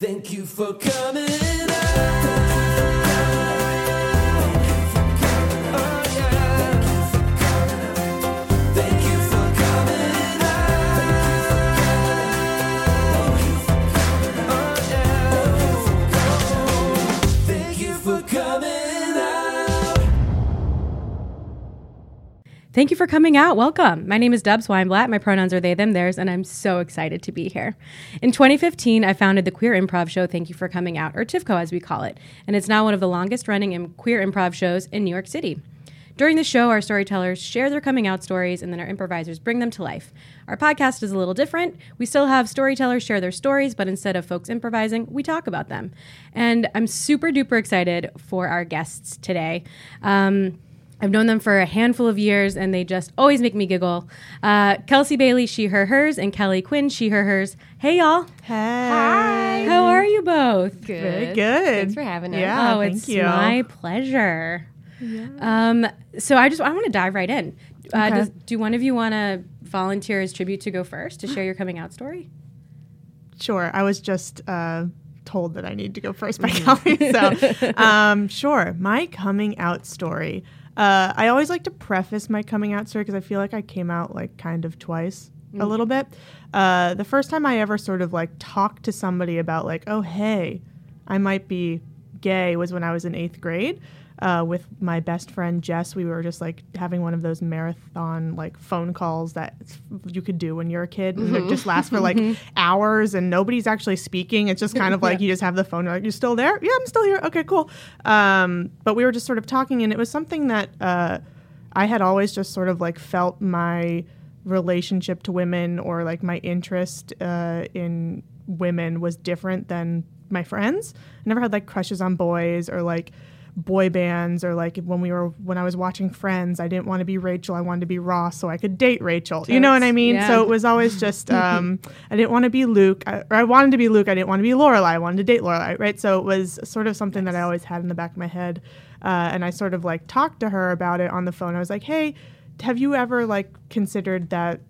Thank you for coming Thank you for coming out. Welcome. My name is Dubs Weinblatt. My pronouns are they, them, theirs, and I'm so excited to be here. In 2015, I founded the Queer Improv Show, Thank You for Coming Out, or TIFCO as we call it, and it's now one of the longest running queer improv shows in New York City. During the show, our storytellers share their coming out stories, and then our improvisers bring them to life. Our podcast is a little different. We still have storytellers share their stories, but instead of folks improvising, we talk about them. And I'm super duper excited for our guests today. Um, I've known them for a handful of years and they just always make me giggle. Uh, Kelsey Bailey, she, her, hers, and Kelly Quinn, she, her, hers. Hey, y'all. Hi. How are you both? Good. Very good. Thanks for having us. Yeah, oh, thank it's you. my pleasure. Um, so I just I want to dive right in. Uh, Okay. does, do one of you want to volunteer as tribute to go first to share your coming out story? Sure. I was just uh, told that I need to go first by Mm-hmm. Kelly. So, um, sure. My coming out story. Uh, I always like to preface my coming out story because I feel like I came out like kind of twice Mm. a little bit. Uh, the first time I ever sort of like talked to somebody about like, oh hey, I might be gay was when I was in eighth grade. Uh, with my best friend Jess, we were just like having one of those marathon like phone calls that you could do when you're a kid. And it just lasts for like hours and nobody's actually speaking. It's just kind of like you just have the phone. You're like, you still there? Yeah, I'm still here. Okay, cool. Um, but we were just sort of talking, and it was something that uh, I had always just sort of like felt my relationship to women or like my interest uh, in women was different than my friends. I never had like crushes on boys or like boy bands or like when we were when I was watching Friends, I didn't want to be Rachel, I wanted to be Ross so I could date Rachel. You know what I mean? Yeah. So it was always just um, I didn't want to be Luke, I, or I wanted to be Luke. I didn't want to be Lorelai. I wanted to date Lorelai, right? So it was sort of something that I always had in the back of my head, uh, and I sort of like talked to her about it on the phone. I was like, hey, have you ever like considered that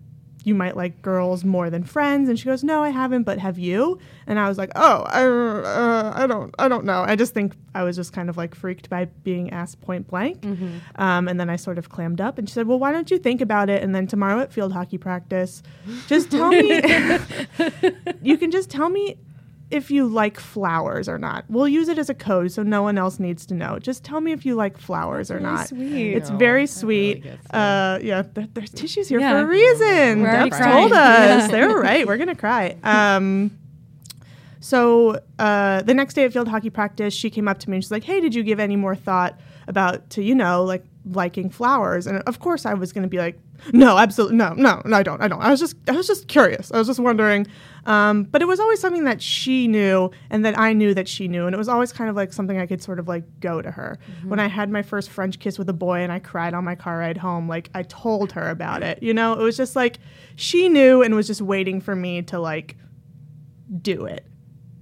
you might like girls more than friends. And she goes no i haven't but have you? And i was like oh i, uh, I don't i don't know. I just think i was just kind of like freaked by being asked point blank. Um, and then i sort of clammed up and she said well why don't you think about it? And then tomorrow at field hockey practice just tell me you can just tell me if you like flowers or not. We'll use it as a code so no one else needs to know. Just tell me if you like flowers or not. sweet. It's very that's really sweet. uh, yeah, there, there's tissues here Yeah. for a reason. We're Dubs told us. Yeah. They were right. We're gonna cry. Um, so uh, the next day at field hockey practice, she came up to me and she's like, "Hey, did you give any more thought about to you know like liking flowers?" And of course, I was going to be like, "No, absolutely no, no, no, I don't, I don't." I was just, I was just curious. I was just wondering. Um, but it was always something that she knew and that I knew that she knew, and it was always kind of like something I could sort of like go to her. When I had my first French kiss with a boy and I cried on my car ride home, like I told her about it. You know, it was just like she knew and was just waiting for me to like do it.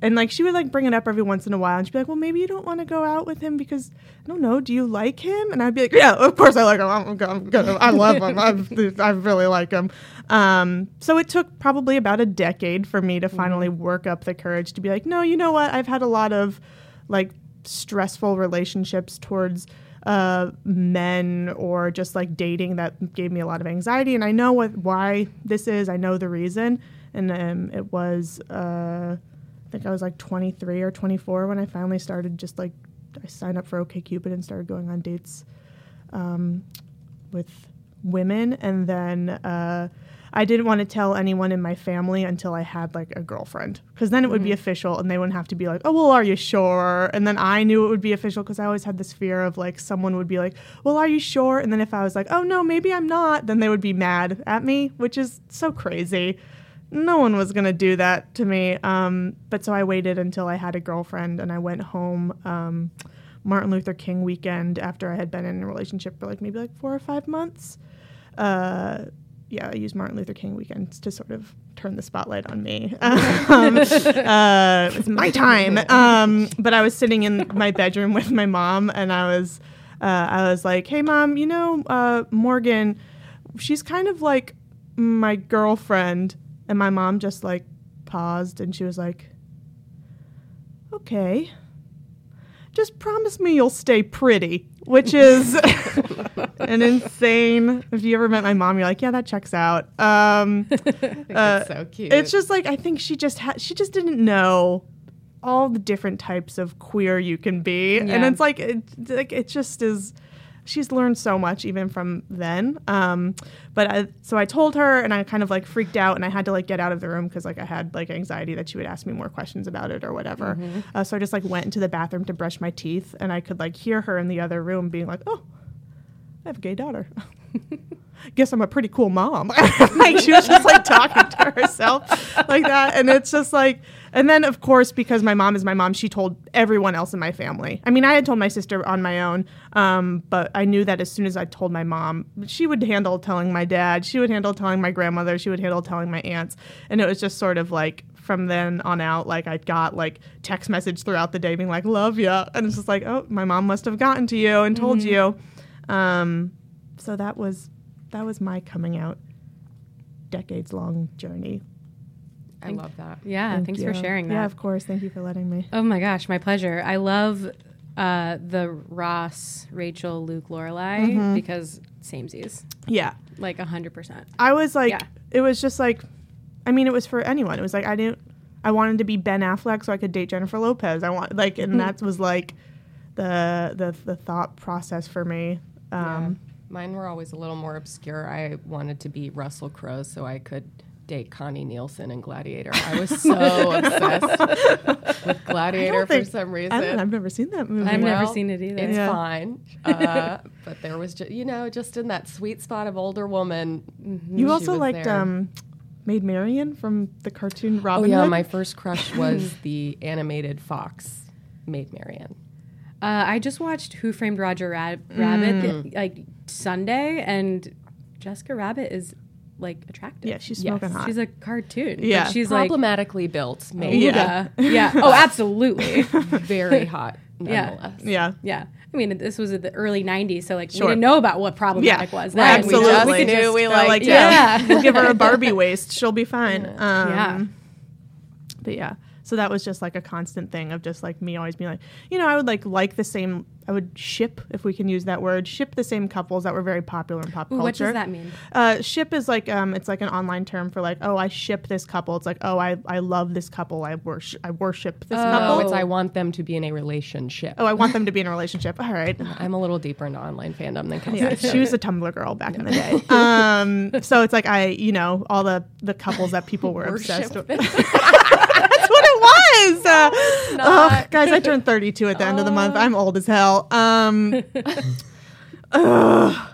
And like she would like bring it up every once in a while, and she'd be like, "Well, maybe you don't want to go out with him because I don't know. Do you like him?" And I'd be like, "Yeah, of course I like him. I'm, I'm good. I love him. I've, I really like him." Um, so it took probably about a decade for me to finally work up the courage to be like, "No, you know what? I've had a lot of like stressful relationships towards." uh, men or just like dating that gave me a lot of anxiety and i know what why this is i know the reason and um, it was uh, i think i was like 23 or 24 when i finally started just like i signed up for okcupid and started going on dates um, with women. And then uh, i didn't want to tell anyone in my family until i had like a girlfriend because then it would be official and they wouldn't have to be like oh well are you sure? And then i knew it would be official because i always had this fear of like someone would be like well are you sure? And then if i was like oh no maybe i'm not then they would be mad at me which is so crazy no one was going to do that to me um, but so i waited until i had a girlfriend and i went home um, martin luther king weekend after i had been in a relationship for like maybe like four or five months uh, yeah, I used Martin Luther King weekends to sort of turn the spotlight on me. um, uh, it's my time. Um, but I was sitting in my bedroom with my mom, and I was, uh, I was like, "Hey, mom, you know, uh, Morgan, she's kind of like my girlfriend." And my mom just like paused, and she was like, okay, just promise me you'll stay pretty, which is an insane. If you ever met my mom, you're like, yeah, that checks out. Um, uh, it's so cute. it's just like I think she just had she just didn't know all the different types of queer you can be, and it's like it, like it just is. She's learned so much even from then. Um, but I, so I told her, and I kind of like freaked out, and I had to like get out of the room because like I had like anxiety that she would ask me more questions about it or whatever. Mm-hmm. Uh, so I just like went into the bathroom to brush my teeth, and I could like hear her in the other room being like, "Oh, I have a gay daughter." guess I'm a pretty cool mom. like she was just like talking to herself like that. And it's just like, and then of course, because my mom is my mom, she told everyone else in my family. I mean, I had told my sister on my own, um, but I knew that as soon as I told my mom, she would handle telling my dad, she would handle telling my grandmother, she would handle telling my aunts. And it was just sort of like, from then on out, like I got like text message throughout the day being like, love ya. And it's just like, oh, my mom must have gotten to you and told you. Um, so that was that was my coming out decades long journey. I love that. Yeah, Thank thanks for sharing that. Yeah, of course. Thank you for letting me. Oh my gosh, my pleasure. I love uh, the Ross, Rachel, Luke, Lorelai Mm-hmm. because samesies, Yeah. like hundred percent. I was like Yeah. it was just like I mean it was for anyone. It was like I didn't I wanted to be Ben Affleck so I could date Jennifer Lopez. I want like and that was like the the the thought process for me. Yeah. Um Mine were always a little more obscure. I wanted to be Russell Crowe so I could date Connie Nielsen in Gladiator. I was so obsessed with Gladiator for think- some reason. I don't, I've never seen that movie. I've never seen it either. It's Yeah. fine, uh, but there was, just, you know, just in that sweet spot of older woman. you also liked um Maid Marian from the cartoon Robin. Oh yeah, Hood. my first crush was the animated Fox Maid Marian. Uh, I just watched Who Framed Roger Rab- Rabbit Mm. like Sunday, and Jessica Rabbit is like attractive. yeah, she's Yes. smoking hot. she's a cartoon. but Yeah. she's like Problematically built, maid, Yeah. yeah, yeah. Oh, absolutely. very hot Yeah. nonetheless. yeah. Yeah. I mean, this was the early '90s, so like Sure. we didn't know about what problematic was. Then. Right, We just- absolutely. we could knew just- we They're liked like, yeah, Yeah. we'll give her a Barbie waist. She'll be fine. Um, Yeah. But yeah, so that was just like a constant thing of just like me always being like, you know, I would like like the same. I would ship, if we can use that word, ship the same couples that were very popular in pop Ooh, culture. what does that mean? Uh, ship is like um, it's like an online term for like, oh, I ship this couple. It's like, oh, I, I love this couple. I worship I worship this Oh, couple. it's I want them to be in a relationship. oh, I want them to be in a relationship. All right. I'm a little deeper into online fandom than Kelsey. Yeah, she was a Tumblr girl back in the day. Um, so it's like I, you know, all the the couples that people were obsessed with. Worship That's what it was. Uh, oh, guys, I turned 32 at the end of the month. I'm old as hell. Um, ugh.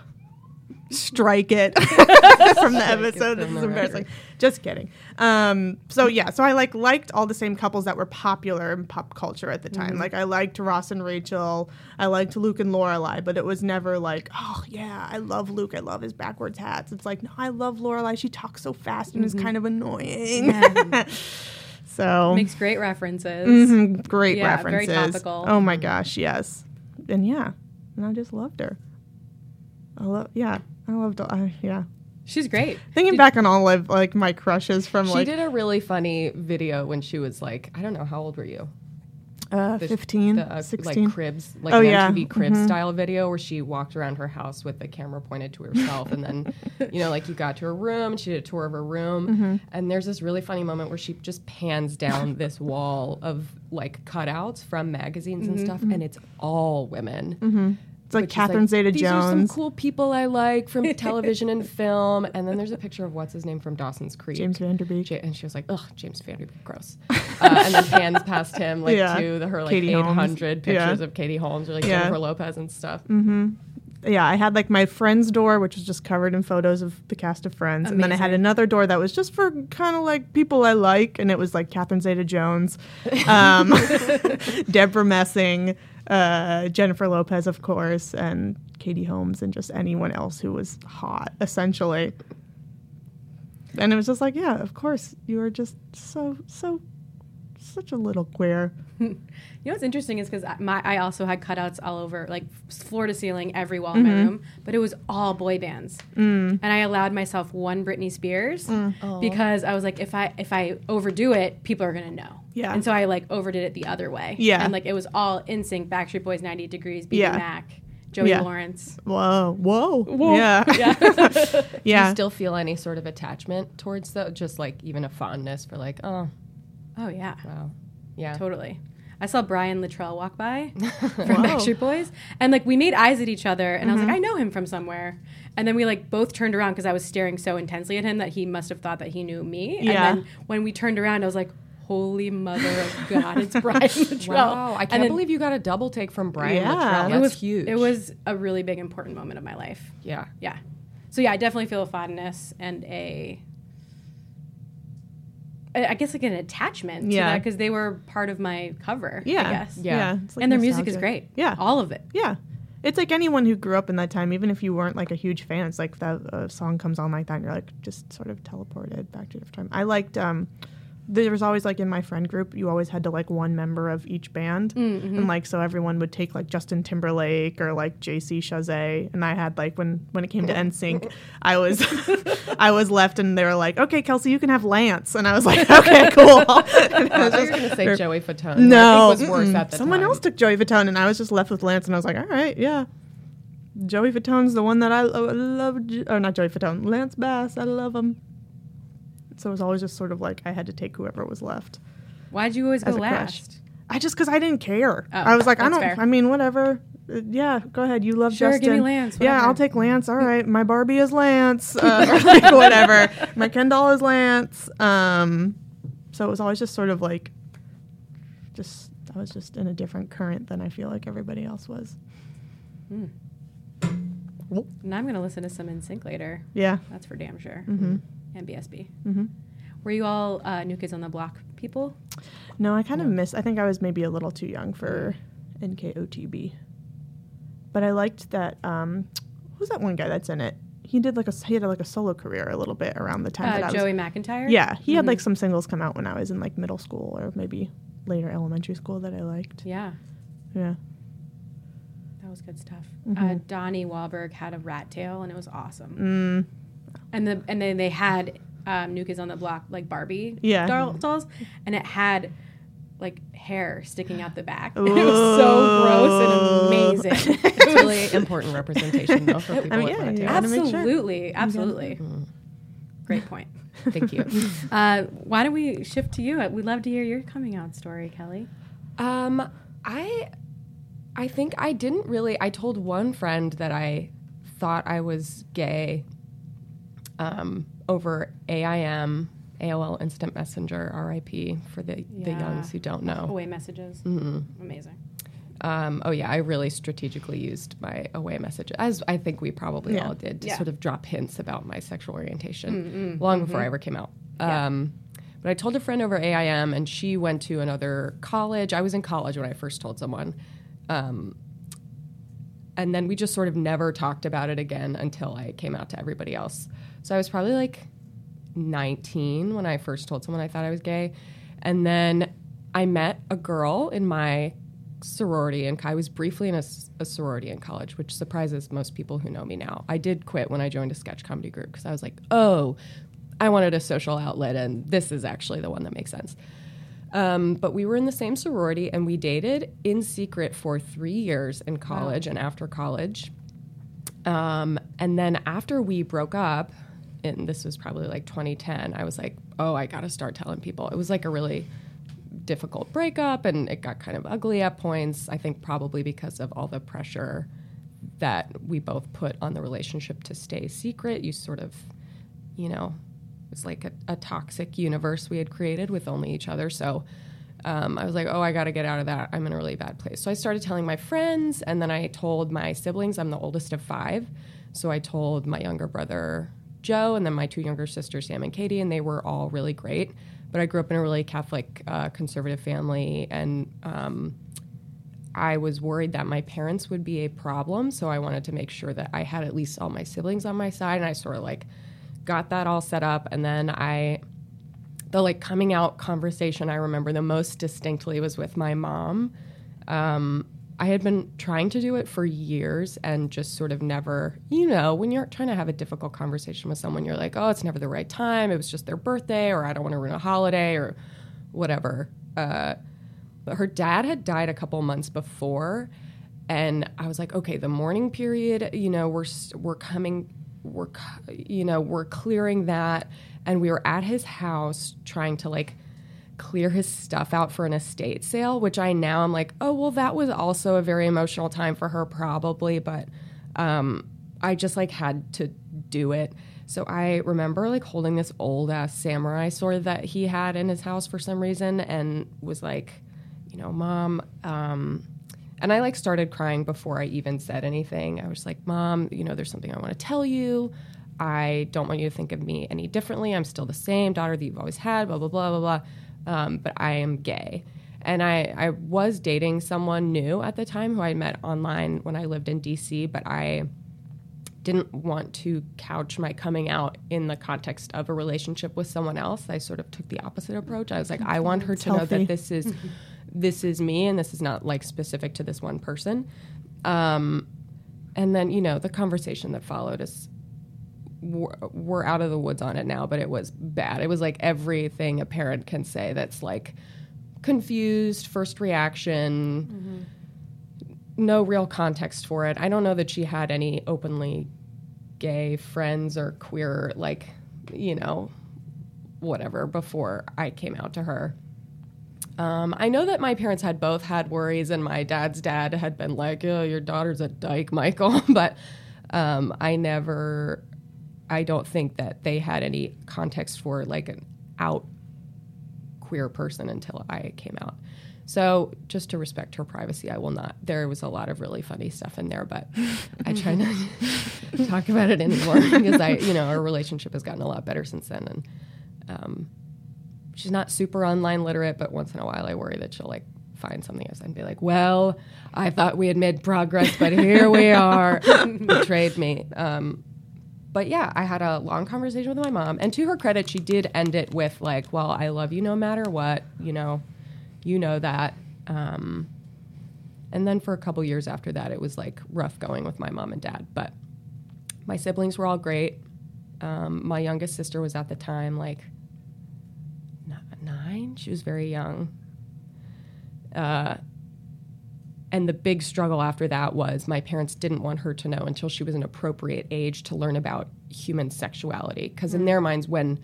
strike it from the episode. This is embarrassing. Just kidding. Um, so yeah, so I like liked all the same couples that were popular in pop culture at the time. Mm-hmm. Like I liked Ross and Rachel. I liked Luke and Lorelai, but it was never like, oh yeah, I love Luke. I love his backwards hats. It's like, no, I love Lorelai. She talks so fast and is kind of annoying. So Makes great references. Mhm, great Yeah, very topical. Oh my gosh, yes. And yeah, and I just loved her. I love, yeah, I loved, uh, yeah. She's great. Thinking back on all of like my crushes from She like did a really funny video when she was like, I don't know, how old were you? Uh, The- 15, the, uh, 16. like cribs, like Oh, an yeah. MTV cribs Mhm. style video where she walked around her house with the camera pointed to herself, and then, you know, like you got to her room, and she did a tour of her room, Mm-hmm. and there's this really funny moment where she just pans down this wall of like cutouts from magazines and stuff, and it's all women. It's like Catherine Zeta These are some cool people I like from television and film. And then there's a picture of what's his name from Dawson's Creek. James Van Der Beek. Ja- and she was like, "Ugh, James Van Der Beek, gross." Uh, and then pans past him like Yeah. to the, her like Katie Holmes. 800 pictures Yeah. of Katie Holmes or like Yeah. Mm-hmm. Jennifer Lopez and stuff. yeah, I had like my friend's door, which was just covered in photos of the cast of Friends, and then I had another door that was just for kind of like people I like, and it was like Catherine Zeta-Jones, um, Debra Messing, uh, Jennifer Lopez, of course, and Katie Holmes, and just anyone else who was hot, essentially. And it was just like, yeah, of course, you are just so so such a little queer. You know what's interesting is because my I also had cutouts all over, like floor to ceiling, every wall in my mm-hmm. room, but it was all boy bands, mm. and I allowed myself one Britney Spears mm. oh. because I was like, if I if I overdo it, people are gonna know. Yeah. and so I like overdid it the other way. Yeah. and like it was all NSYNC. Backstreet Boys, 90 Degrees, BB Yeah. Mac, Joey Yeah. Lawrence. Whoa, whoa, yeah, Yeah, Do you still feel any sort of attachment towards the just like even a fondness for like, oh oh yeah, wow. Yeah. totally. I saw Brian Littrell walk by from Backstreet Boys, and like we made eyes at each other, and I was Mm-hmm. like, I know him from somewhere. And then we like both turned around because I was staring so intensely at him that he must have thought that he knew me. Yeah. And then when we turned around, I was like, Holy Mother of God, it's Brian Littrell. Wow. I can't then believe you got a double take from Brian Yeah. Littrell. That's it was huge. It was a really big important moment of my life. yeah. Yeah. So yeah, I definitely feel a fondness and a I I guess like an attachment to Yeah. that because they were part of my cover. Yeah, I guess. Yeah. yeah. it's like and their music is great. Yeah, all of it. Yeah. It's like anyone who grew up in that time, even if you weren't like a huge fan, it's like that uh, song comes on like that and you're like just sort of teleported back to a different time. I liked, um, there was always like in my friend group, you always had to like one member of each band. Mm-hmm. And like, so everyone would take like Justin Timberlake or like JC Chasez. And I had like, when, when it came to NSYNC, I was, I was left and they were like, okay, Kelsey, you can have Lance. And I was like, okay, cool. And I was just- going to say Joey Fatone. no, was worse at the someone time. else took Joey Fatone, and I was just left with Lance, and I was like, all right, yeah. Joey Fatone's the one that I lo- love, or not Joey Fatone, Lance Bass. I love him. So it was always just sort of like I had to take whoever was left Why'd you always go as a crush. last? I just because I didn't care. Oh, I was like, I don't. fair. I mean, whatever. Uh, yeah, go ahead. You love Sure, Justin. give me Lance, Yeah. I'll take Lance. All right, my Barbie is Lance. Uh, or like whatever. My Ken doll is Lance. Um, so it was always just sort of like, just I was just in a different current than I feel like everybody else was. Now I'm going to listen to some NSYNC later. Yeah. That's for damn sure. Mm-hmm. And BSB. Mm-hmm. Were you all uh, New Kids on the Block people? No, I kind of miss. I think I was maybe a little too young for NKOTB, but I liked that. Um, who's that one guy that's in it? He did like a he had like a solo career a little bit around the time that Uh, I Joey was. McIntyre? Yeah, he had Mhm. like some singles come out when I was in like middle school or maybe later elementary school that I liked. Yeah. Yeah. That was good stuff. Uh, Mhm. Donnie Wahlberg had a rat tail, and it was awesome. Mm, And the and then they had um, New Kids on the Block like Barbie Yeah. doll, dolls, and it had like hair sticking out the back. And it was so gross and amazing. It's really important representation, though, for people I mean, with yeah, rat you tails. gotta make sure. absolutely, absolutely. Great point. Thank you. Uh, why don't we shift to you? We'd love to hear your coming out story, Kelly. Um, I, I think I didn't really. I told one friend that I thought I was gay. Um, over AIM, AOL Instant Messenger, RIP for the the youngs who don't know. Away messages. Mhm. Amazing. Um, oh yeah, I really strategically used my away message, as I think we probably Yeah. all did, to Yeah. sort of drop hints about my sexual orientation Mm-mm. long before I ever came out. Yeah. Um, but I told a friend over AIM, and she went to another college. I was in college when I first told someone. Um, and then we just sort of never talked about it again until I came out to everybody else. So I was probably like 19 when I first told someone I thought I was gay. And then I met a girl in my sorority, and I was briefly in a sorority in college, which surprises most people who know me now. I did quit when I joined a sketch comedy group because I was like, oh, I wanted a social outlet, and this is actually the one that makes sense. Um, but we were in the same sorority, and we dated in secret for three years in college and after college. Um, and then after we broke up, and this was probably like 2010, I was like, oh, I got to start telling people. It was like a really difficult breakup, and it got kind of ugly at points. I think probably because of all the pressure that we both put on the relationship to stay secret. You sort of, you know, it was like a, a toxic universe we had created with only each other. So um, I was like, oh, I got to get out of that. I'm in a really bad place. So I started telling my friends, and then I told my siblings. I'm the oldest of five. So I told my younger brother, Joe, and then my two younger sisters, Sam and Katie, and they were all really great. But I grew up in a really Catholic, uh, conservative family, and um, I was worried that my parents would be a problem. So I wanted to make sure that I had at least all my siblings on my side, and I sort of like got that all set up. And then I, the like coming out conversation I remember the most distinctly was with my mom. Um, I had been trying to do it for years and just sort of never, you know, when you're trying to have a difficult conversation with someone, you're like, oh, it's never the right time. It was just their birthday, or I don't want to ruin a holiday, or whatever. Uh, but her dad had died a couple months before, and I was like, okay, the mourning period, you know, we're we're coming, we're you know, we're clearing that, and we were at his house trying to like clear his stuff out for an estate sale, which I now I'm like, oh well, that was also a very emotional time for her, probably, but um, I just like had to do it. So I remember like holding this old ass samurai sword that he had in his house for some reason, and was like, you know, mom. Um, and I like started crying before I even said anything. I was like, Mom, you know, there's something I want to tell you. I don't want you to think of me any differently. I'm still the same daughter that you've always had, blah, blah, blah, blah, blah. Um, but I am gay. And I, I was dating someone new at the time who I met online when I lived in DC, but I didn't want to couch my coming out in the context of a relationship with someone else. I sort of took the opposite approach. I was like, I want her to know that this is this is me and this is not like specific to this one person. Um, and then you know the conversation that followed is we're, we're out of the woods on it now, but it was bad. It was like everything a parent can say that's like confused, first reaction, no real context for it. I don't know that she had any openly gay friends or queer, like, you know, whatever before I came out to her. Um, I know that my parents had both had worries, and my dad's dad had been like, "Oh, your daughter's a dyke, Michael." but um, I never, I don't think that they had any context for like an out queer person until I came out. So just to respect her privacy, I will not. There was a lot of really funny stuff in there, but I try not to talk about it anymore because I, you know, our relationship has gotten a lot better since then, and um, she's not super online literate, but once in a while I worry that she'll like find something else and be like, "Well, I thought we had made progress, but here we are." Betrayed me. Um, but yeah, I had a long conversation with my mom, and to her credit, she did end it with like, "Well, I love you no matter what. You know, you know that." Um, and then for a couple years after that, it was like rough going with my mom and dad. But my siblings were all great. Um, my youngest sister was at the time like nine. She was very young. Uh, and the big struggle after that was my parents didn't want her to know until she was an appropriate age to learn about human sexuality. Because in their minds, when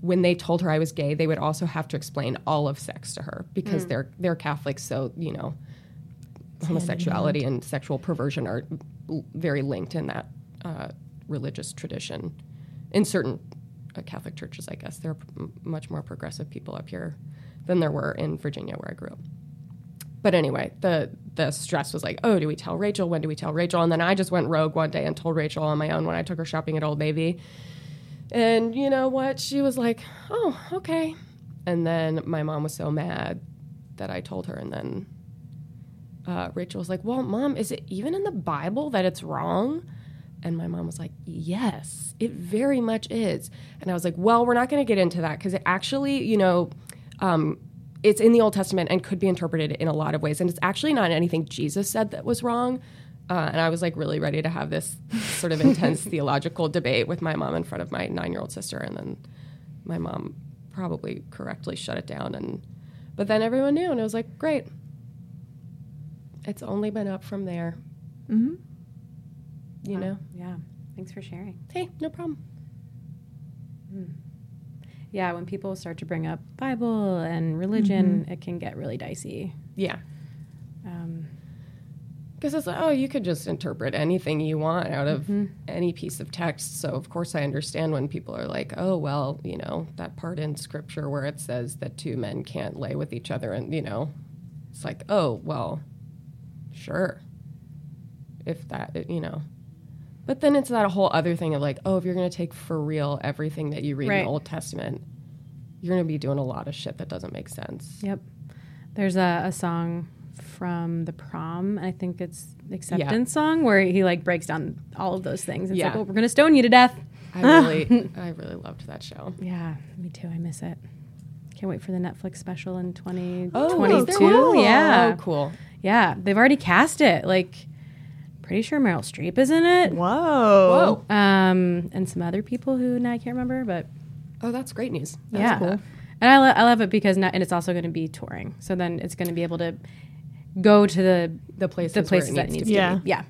when they told her I was gay, they would also have to explain all of sex to her because they're they're Catholics, so you know homosexuality and sexual perversion are l- very linked in that uh, religious tradition. In certain uh, Catholic churches, I guess there are m- much more progressive people up here than there were in Virginia, where I grew up. But anyway, the the stress was like, oh, do we tell Rachel? When do we tell Rachel? And then I just went rogue one day and told Rachel on my own when I took her shopping at Old Navy. And you know what? She was like, oh, okay. And then my mom was so mad that I told her, and then uh, Rachel was like, Well, mom, is it even in the Bible that it's wrong? And my mom was like, Yes, it very much is. And I was like, Well, we're not going to get into that because it actually, you know, um, it's in the Old Testament and could be interpreted in a lot of ways. And it's actually not anything Jesus said that was wrong. Uh, and I was like really ready to have this sort of intense theological debate with my mom in front of my nine year old sister. And then my mom probably correctly shut it down. And but then everyone knew, and it was like, great. It's only been up from there. Mm-hmm. You know? Yeah. Thanks for sharing. Hey, no problem. Yeah, when people start to bring up Bible and religion, it can get really dicey. Yeah. Um, Because it's like, oh, you could just interpret anything you want out of Mm-hmm. any piece of text. So, of course, I understand when people are like, oh, well, you know, that part in scripture where it says that two men can't lay with each other. And, you know, it's like, oh, well, sure. If that, you know. But then it's that whole other thing of like, oh, if you're going to take for real everything that you read in the Old Testament, you're going to be doing a lot of shit that doesn't make sense. Yep. There's a, a song from the prom. I think it's acceptance song where he like breaks down all of those things. It's Yeah. like, well, we're gonna stone you to death. I really, I really loved that show. Yeah, me too. I miss it. Can't wait for the Netflix special in Oh, is 2022. one? yeah. Oh, cool. Yeah. They've already cast it. Like, pretty sure Meryl Streep is in it. Whoa. Whoa. Um, and some other people who now I can't remember, but Oh, that's great news. yeah. cool. And I, lo- I love it because not, and it's also going to be touring. So then it's going to be able to go to the The places, the places where that it needs needs to Yeah. be. Yeah.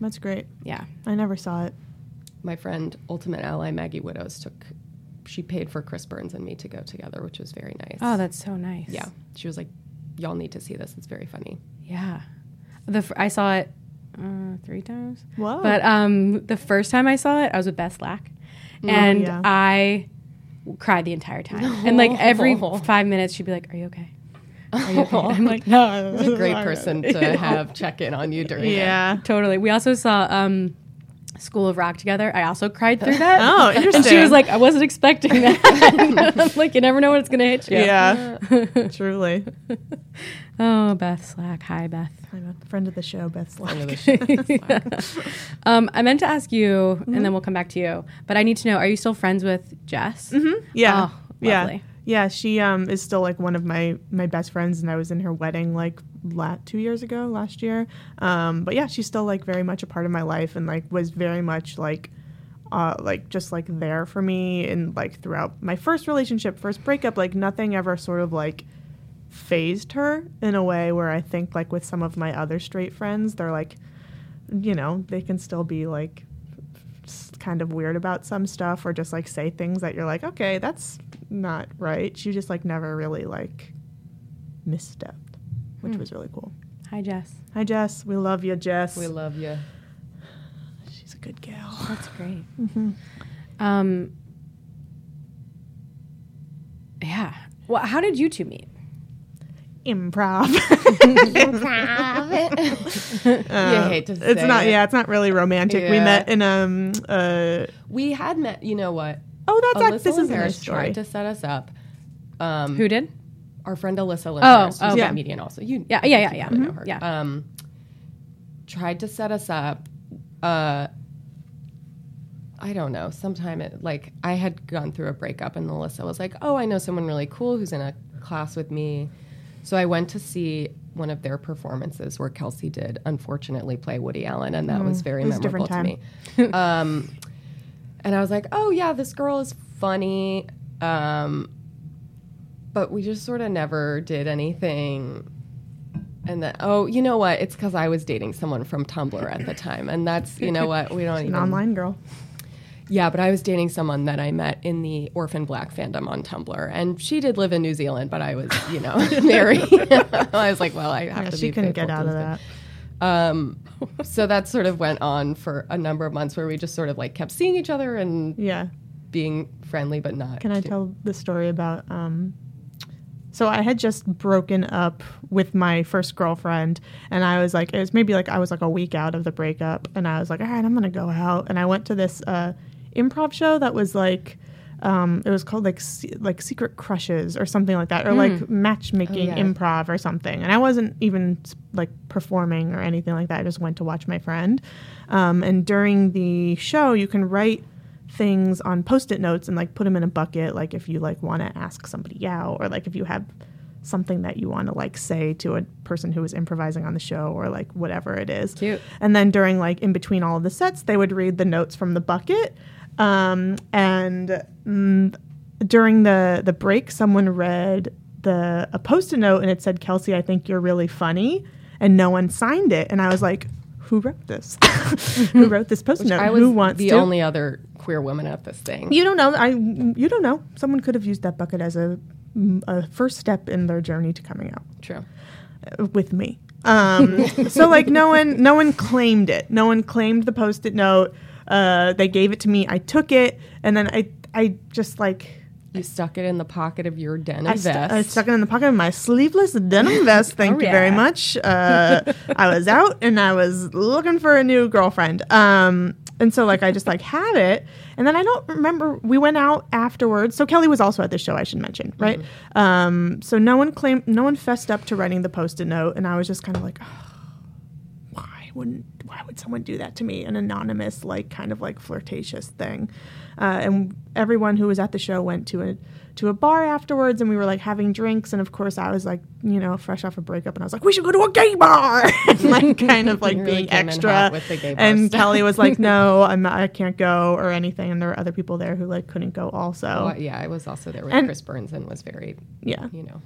That's great. Yeah. I never saw it. my friend Ultimate Ally Maggie Widows took she paid for Chris Burns and me to go together, which was very nice. Oh, that's so nice. yeah. She was like, "Y'all need to see this. It's very funny." Yeah. The fir- I saw it uh, three times. Whoa. But um, the first time I saw it, I was with Beth Slack, and yeah. I cried the entire time. And like every five minutes, she'd be like, "Are you okay? Are you okay?" I'm like, "No." It's a great person to have check in on you during it. Yeah. Totally. We also saw um, School of Rock together. I also cried through that. Oh, interesting. And she was like, "I wasn't expecting that." Like, you never know when it's gonna hit you. Yeah. Truly. Oh, Beth Slack. Hi, Beth. I'm a friend of the show, Beth Slack. End of the show. Um, I meant to ask you, and then we'll come back to you. But I need to know: Are you still friends with Jess? Mm-hmm. Yeah. Oh, yeah. Yeah, she um is still like one of my my best friends and I was in her wedding like la- 2 years ago, last year. Um but yeah, she's still like very much a part of my life and like was very much like uh like just like there for me and like throughout my first relationship, first breakup, like nothing ever sort of like phased her in a way where I think like with some of my other straight friends, they're like you know, they can still be like kind of weird about some stuff or just like say things that you're like, okay, that's not right. She just like never really like misstepped, which Hmm. was really cool. Hi, Jess. Hi, Jess. We love you, Jess. we love you. She's a good gal. That's great. Mm-hmm. Um, yeah. Well, how did you two meet? Improv. you hate to say it's not. it. Yeah, it's not really romantic. We met in um. Uh, We had met. You know what? oh, that's Alyssa act- this is her Paris story. tried to set us up. Um, Who did? our friend Alyssa Lynn Oh, Paris, who's okay. a comedian also. You, Yeah, yeah, yeah, you yeah. probably know Mhm. her. Yeah. Um, tried to set us up. Uh, I don't know. Sometime it like I had gone through a breakup, and Alyssa was like, "Oh, I know someone really cool who's in a class with me." So I went to see one of their performances where Kelsey did, unfortunately, play Woody Allen, and that was very Mm. Was memorable to me. um, and I was like, "Oh yeah, this girl is funny." Um, but we just sort of never did anything. And then, oh, you know what? It's because I was dating someone from Tumblr at the time, and that's you know what we don't An even. online girl. Yeah, but I was dating someone that I met in the Orphan Black fandom on Tumblr, and she did live in New Zealand, but I was, you know, married. I was like, well, I have Yeah, to she couldn't get out of that. Um, so that sort of went on for a number of months, where we just sort of like kept seeing each other and Yeah. being friendly, but not. Can I too- tell the story about? Um, so I had just broken up with my first girlfriend, and I was like, it was maybe like I was like a week out of the breakup, and I was like, all right, I'm gonna go out, and I went to this uh, improv show that was like. Um, it was called like like Secret Crushes or something like that, or like matchmaking Oh, yeah. improv or something. And I wasn't even like performing or anything like that. I just went to watch my friend. Um, and during the show, you can write things on post-it notes and like put them in a bucket like if you like want to ask somebody out or like if you have something that you want to like say to a person who is improvising on the show or like whatever it is Cute. and then during like in between all of the sets they would read the notes from the bucket um, and mm, during the the break someone read the a post-it note and it said kelsey i think you're really funny and no one signed it and i was like who wrote this who wrote this post-it note I was who wants the to only other queer woman at this thing. you don't know. I you don't know. Someone could have used that bucket as a, a first step in their journey to coming out True. uh, with me. Um, so like no one no one claimed it. No one claimed the post-it note. Uh, they gave it to me. I took it, and then I I just like You stuck it in the pocket of your denim I, stu- vest. I stuck it in the pocket of my sleeveless denim vest. Thank Oh, you very much. Uh, I was out and I was looking for a new girlfriend. Um, and so like I just like had it, and then I don't remember. We went out afterwards. So Kelly was also at the show. I should mention, right? Um, so no one claimed, no one fessed up to writing the post-it note, and I was just kind of like. "Oh? Wouldn't. Why would someone do that to me? An anonymous, like kind of like flirtatious thing. Uh, and everyone who was at the show went to a to a bar afterwards, and we were like having drinks. And of course, I was like, you know, fresh off a breakup, and I was like, we should go to a gay bar, and like kind of like really being extra. with the gay and stuff. Kelly was like, no, I'm not, I can't go or anything. And there were other people there who like couldn't go also. Well, yeah, I was also there with And- Chris Burns and was very, Yeah, you know,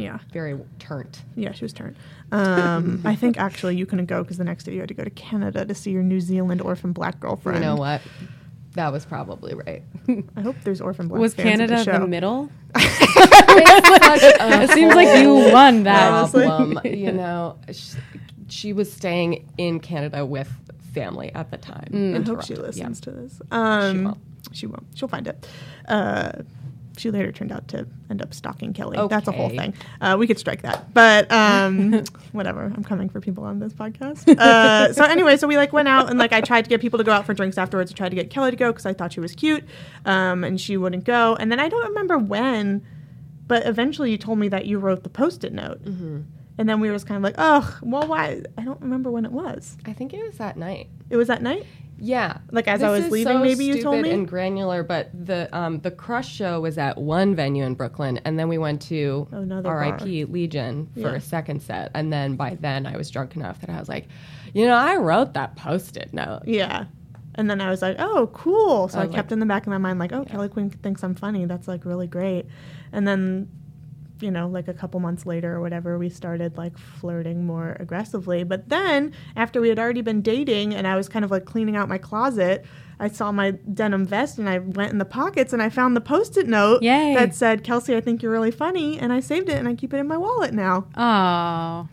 yeah. very turned. Yeah, she was turned. Um, I think actually you couldn't go because the next day you had to go to Canada to see your New Zealand orphan black girlfriend. You know what? That was probably right. I hope there's orphan black. Was fans Canada the, the, middle? it It seems like you won that. Problem. you know, she, she was staying in Canada with family at the time. in I hope she Toronto. Yeah. listens to this. Um, won't. She won't. She'll find it. Uh, she later turned out to end up stalking Kelly. That's a whole thing. Uh, we could strike that, but um, whatever. I'm coming for people on this podcast. Uh, so anyway, so we like went out and like I tried to get people to go out for drinks afterwards. I tried to get Kelly to go because I thought she was cute, um, and she wouldn't go. And then I don't remember when, but eventually you told me that you wrote the post-it note, Mm-hmm. and then we were just kind of like, oh, well, why? I don't remember when it was. I think it was that night. It was that night. Yeah, Like, as I was leaving, so maybe you told stupid me? and granular. But the um, the Crush show was at one venue in Brooklyn, and then we went to Another R.I.P. Legion for Yeah. a second set. And then by then, I was drunk enough that I was like, you know, I wrote that post-it note. Yeah. And then I was like, oh, cool. So I, I kept like- in the back of my mind, like, oh, Kelly Quinn thinks I'm funny. That's like really great. And then, you know, like a couple months later or whatever, we started like flirting more aggressively. But then after we had already been dating and I was kind of like cleaning out my closet, I saw my denim vest and I went in the pockets and I found the post it note Yay. that said, Kelsey, I think you're really funny. And I saved it and I keep it in my wallet now. Oh.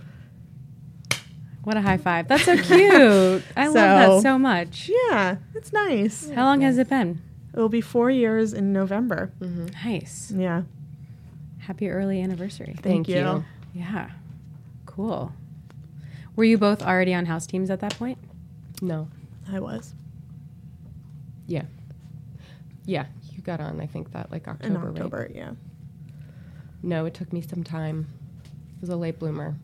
What a high five. That's so cute. I love that so much. Yeah, it's nice. How long has it been? It will be four years in November. Mm-hmm. Nice. Yeah. Happy early anniversary. Thank you. Yeah. Cool. Were you both already on house teams at that point? No, I was. yeah, yeah. You got on. I think that like October. in right? October, yeah. No, it took me some time. I was a late bloomer.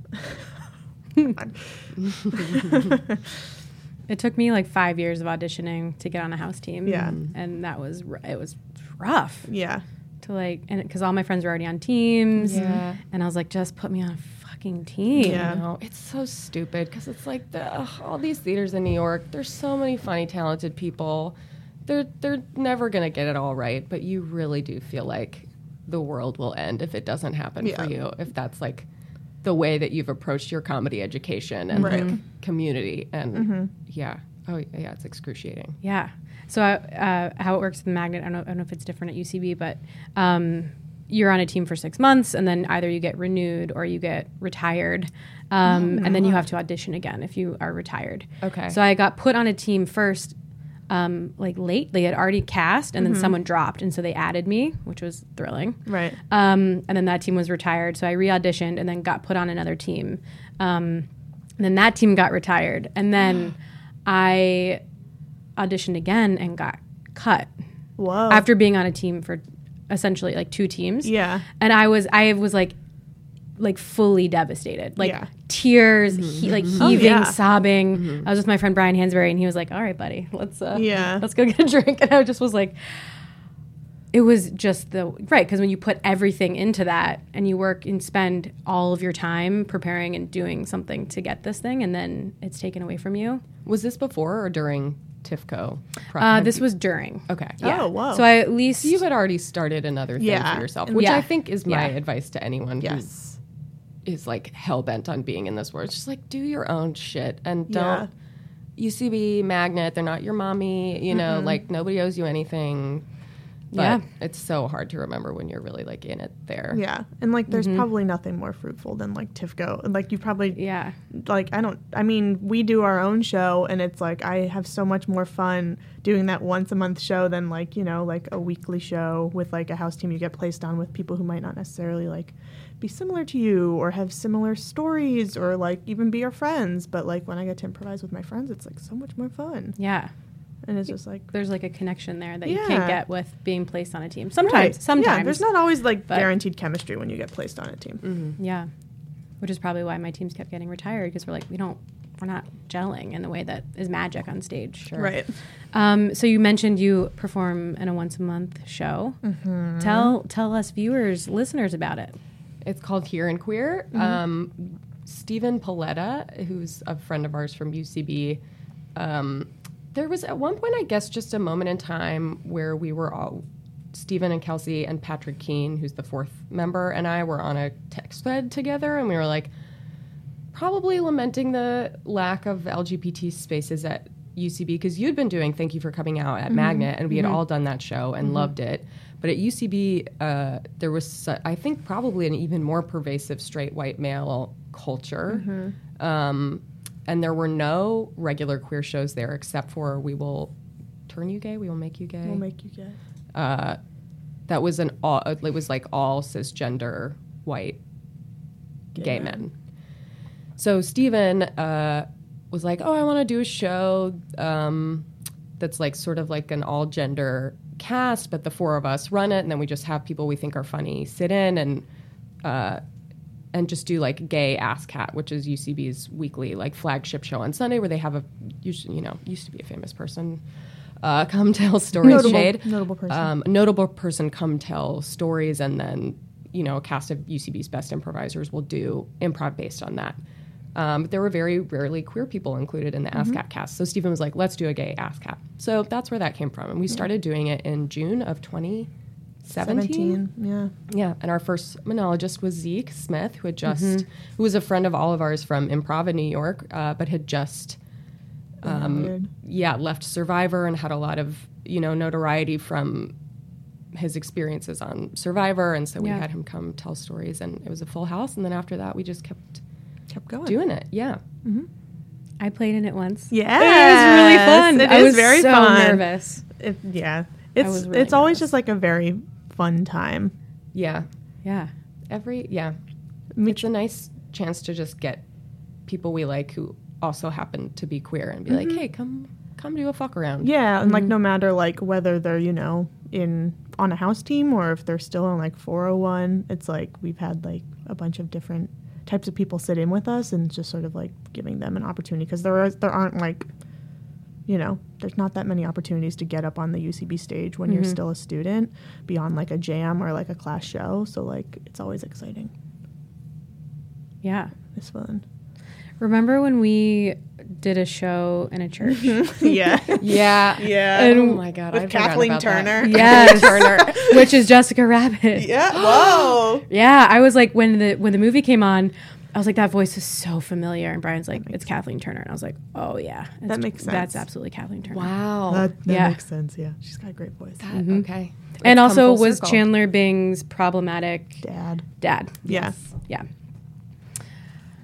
It took me like five years of auditioning to get on a house team. Yeah. And that was, r- it was rough yeah. To like, and because all my friends were already on teams. Yeah. And I was like, just put me on a fucking team. Yeah. No, it's so stupid because it's like the, ugh, all these theaters in New York. There's so many funny, talented people. They're they're never gonna get it all right, but you really do feel like the world will end if it doesn't happen Yeah. for you. If that's like the way that you've approached your comedy education and Right. like community, and mm-hmm. yeah, oh yeah, it's excruciating. Yeah. So uh, how it works with the magnet, I don't, know, I don't know if it's different at UCB, but um, you're on a team for six months, and then either you get renewed or you get retired, um, and then you have to audition again if you are retired. Okay. So I got put on a team first, um, like late. They had already cast, and then someone dropped, and so they added me, which was thrilling. Right. Um, and then that team was retired. So I re auditioned and then got put on another team. Um, and then that team got retired. And then I auditioned again and got cut Whoa. after being on a team for essentially like two teams. Yeah. And I was, I was like, like fully devastated, like Yeah. tears, mm-hmm. he, like mm-hmm. Oh, heaving, yeah. sobbing. Mm-hmm. I was with my friend Brian Hansberry, and he was like, "All right, buddy, let's uh, Yeah. let's go get a drink." And I just was like, it was just the right because when you put everything into that and you work and spend all of your time preparing and doing something to get this thing, and then it's taken away from you. Was this before or during TIFCO? Uh, this was during. okay. Yeah. Oh, whoa. So I at least You had already started another thing Yeah. for yourself, which Yeah. I think is my Yeah. advice to anyone who yes. is like hell bent on being in this world. It's just like do your own shit and don't UCB magnet. They're not your mommy. You know, like nobody owes you anything. But Yeah. it's so hard to remember when you're really like in it there. Yeah. And like there's Mm-hmm. probably nothing more fruitful than like TIFCO. And like you probably Yeah. like I don't I mean, we do our own show and it's like I have so much more fun doing that once a month show than like, you know, like a weekly show with like a house team you get placed on with people who might not necessarily like be similar to you or have similar stories or like even be your friends. But like when I get to improvise with my friends, it's like so much more fun. Yeah. And it's just like There's like a connection there that you can't get with being placed on a team. Sometimes, Right. sometimes. Yeah, there's not always like but- guaranteed chemistry when you get placed on a team. Yeah. Which is probably why my teams kept getting retired because we're like, we don't we're not gelling in the way that is magic on stage. Right. Um, so you mentioned you perform in a once a month show. Tell tell us viewers, listeners about it. It's called Here and Queer. Um, Stephen Paletta, who's a friend of ours from UCB, um, there was at one point, I guess, just a moment in time where we were all, Stephen and Kelsey and Patrick Keene, who's the fourth member, and I were on a text thread together, and we were like, probably lamenting the lack of LGBT spaces at UCB because you'd been doing Thank You for Coming Out at Magnet, and we had all done that show and loved it. But at UCB, uh, there was, su- I think, probably an even more pervasive straight white male culture. Um, and there were no regular queer shows there except for We Will Turn You Gay, We Will Make You Gay We'll make you gay. uh, that was an all it was like all cisgender white gay, men. So Steven uh, was like, "Oh, I want to do a show um, that's like sort of like an all gender cast, but the four of us run it, and then we just have people we think are funny sit in and." Uh, and just do like gay ass cat, which is UCB's weekly like flagship show on Sunday, where they have a usually you know used to be a famous person uh, come tell stories. Notable- Shade notable person. um, notable person come tell stories, and then you know a cast of UCB's best improvisers will do improv based on that. Um, but there were very rarely queer people included in the ASCAT cast. So Stephen was like, let's do a gay ASCAT. So that's where that came from. And we started doing it in June of 2017. 17. Yeah. Yeah, and our first monologist was Zeke Smith, who had just, Mm-hmm. who was a friend of all of ours from Improv in New York, uh, but had just, um, Weird. yeah, left Survivor and had a lot of you know notoriety from his experiences on Survivor, and so we Yeah. had him come tell stories, and it was a full house. And then after that, we just kept Kept going. doing it. Yeah, I played in it once. Yeah. It was really fun. It I is was very so fun. nervous. It, yeah. It's really it's always just like a very fun time. yeah, Yeah. every yeah. It's a nice chance to just get people we like who also happen to be queer and be like, mm-hmm. hey, come come do a fuck around. Yeah, and like no mm-hmm. matter like whether they're, you know, in on a house team or if they're still on like 401, it's like we've had like a bunch of different types of people sit in with us and just sort of like giving them an opportunity because there are there aren't like you know, there's not that many opportunities to get up on the UCB stage when you're mm-hmm. still a student beyond like a jam or like a class show. So like it's always exciting. Yeah. It's fun. Remember when we did a show in a church? yeah. Yeah. Yeah. oh my god, With I forgot Kathleen about that. Turner. yes. Turner. Which is Jessica Rabbit. Yeah. Whoa. Yeah, I was like when the when the movie came on, I was like that voice is so familiar, and Brian's like it's Kathleen Turner, and I was like, oh yeah, That makes sense. That's absolutely Kathleen Turner. Wow. That, that Yeah. makes sense. Yeah. She's got a great voice. That- Mm-hmm. Okay. and It's come also was circle. Chandler Bing's problematic Dad. dad. Yes. Yeah,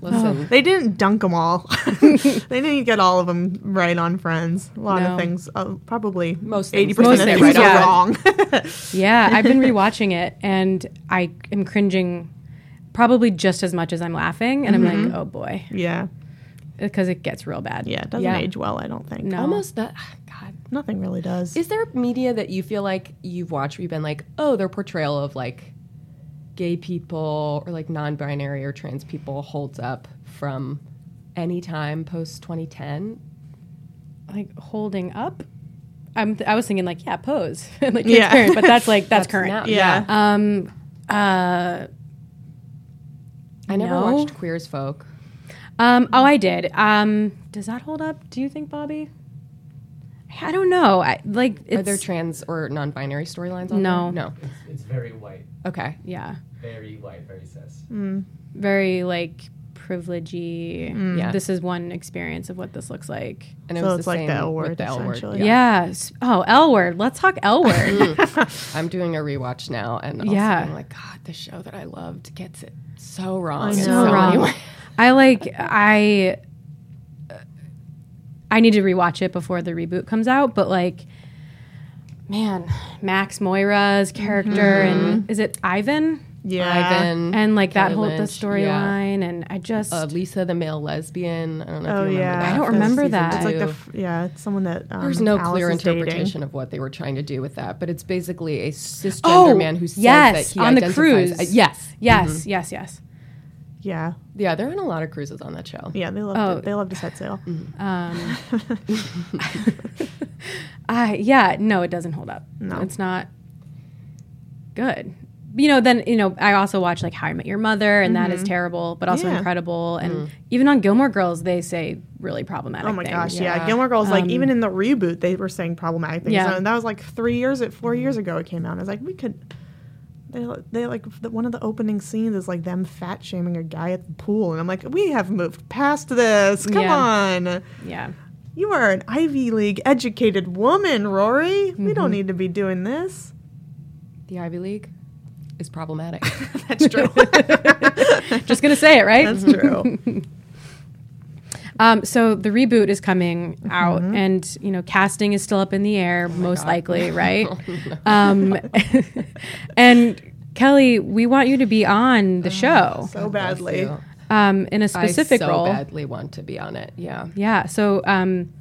Listen, They didn't dunk them all. they didn't get all of them right on Friends. A lot No. of things, uh, probably Most eighty percent of say things right are wrong. yeah. I've been rewatching it, and I am cringing probably just as much as I'm laughing, and I'm like, oh boy, yeah, because it gets real bad. yeah. It doesn't Yeah. age well. I don't think. No. almost that. God. Nothing really does. Is there media that you feel like you've watched where you've been like, oh, their portrayal of like gay people or like non-binary or trans people holds up from any time post 2010? like holding up. I'm th- I was thinking like yeah, pose like Yeah. transparent, but that's like that's, That's current. now- yeah. Um. Uh. I never No. watched Queer as Folk. Um. Oh, I did. Um. Does that hold up? Do you think, Bobby? I don't know. I like. It's, Are there trans or non-binary storylines on No. there? No. It's, it's very white, Okay. yeah, very white, very cis. very like privilegey. Mm. Yeah. This is one experience of what this looks like. And it So was it's the like same the L word, the L word. essentially. Yeah. Yes. Oh, L word. Let's talk L word. Mm. I'm doing a rewatch now, and also Yeah. I'm like, God, the show that I loved gets it so wrong. I in know. so so wrong. I like I uh, I need to rewatch it before the reboot comes out, but like man, Max Moira's character mm-hmm. and is it Ivan? Yeah. Ivan And like that Kelly whole the Lynch, yeah. storyline and I just uh, Lisa, the male lesbian. I don't know Oh, if you remember yeah. that. I don't remember season that. It's like the f- yeah. It's someone that um, There's no Alice clear is dating. interpretation of what they were trying to do with that, but it's basically a cisgender Oh, man who says yes, that he on the cruise. uh, yes, Yes, yes, yes. Yeah, Yeah, they're in a lot of cruises on that show. yeah, they love Oh. to, they love to set sail. Um, I yeah, no, it doesn't hold up. No. it's not good. You know, then you know, I also watch like How I Met Your Mother, and that is terrible, but also Yeah. incredible. And even on Gilmore Girls, they say really problematic. Oh my things. gosh, yeah. Yeah. Gilmore Girls, like Um, even in the reboot, they were saying problematic things. Yeah. And that was like three years, four years ago it came out. I was like, we could. They, they like the, one of the opening scenes is like them fat shaming a guy at the pool, and I'm like, we have moved past this. Come on, Yeah, you are an Ivy League educated woman, Rory. We Mm-hmm. don't need to be doing this. The Ivy League is problematic. That's true. just gonna say it, right? That's true. Um, so the reboot is coming out, Mm-hmm. and you know, casting is still up in the air, most God. likely, right? um, and Kelly, we want you to be on the show so badly. Um, in a specific I so role. badly want to be on it. Yeah. Yeah. So, um,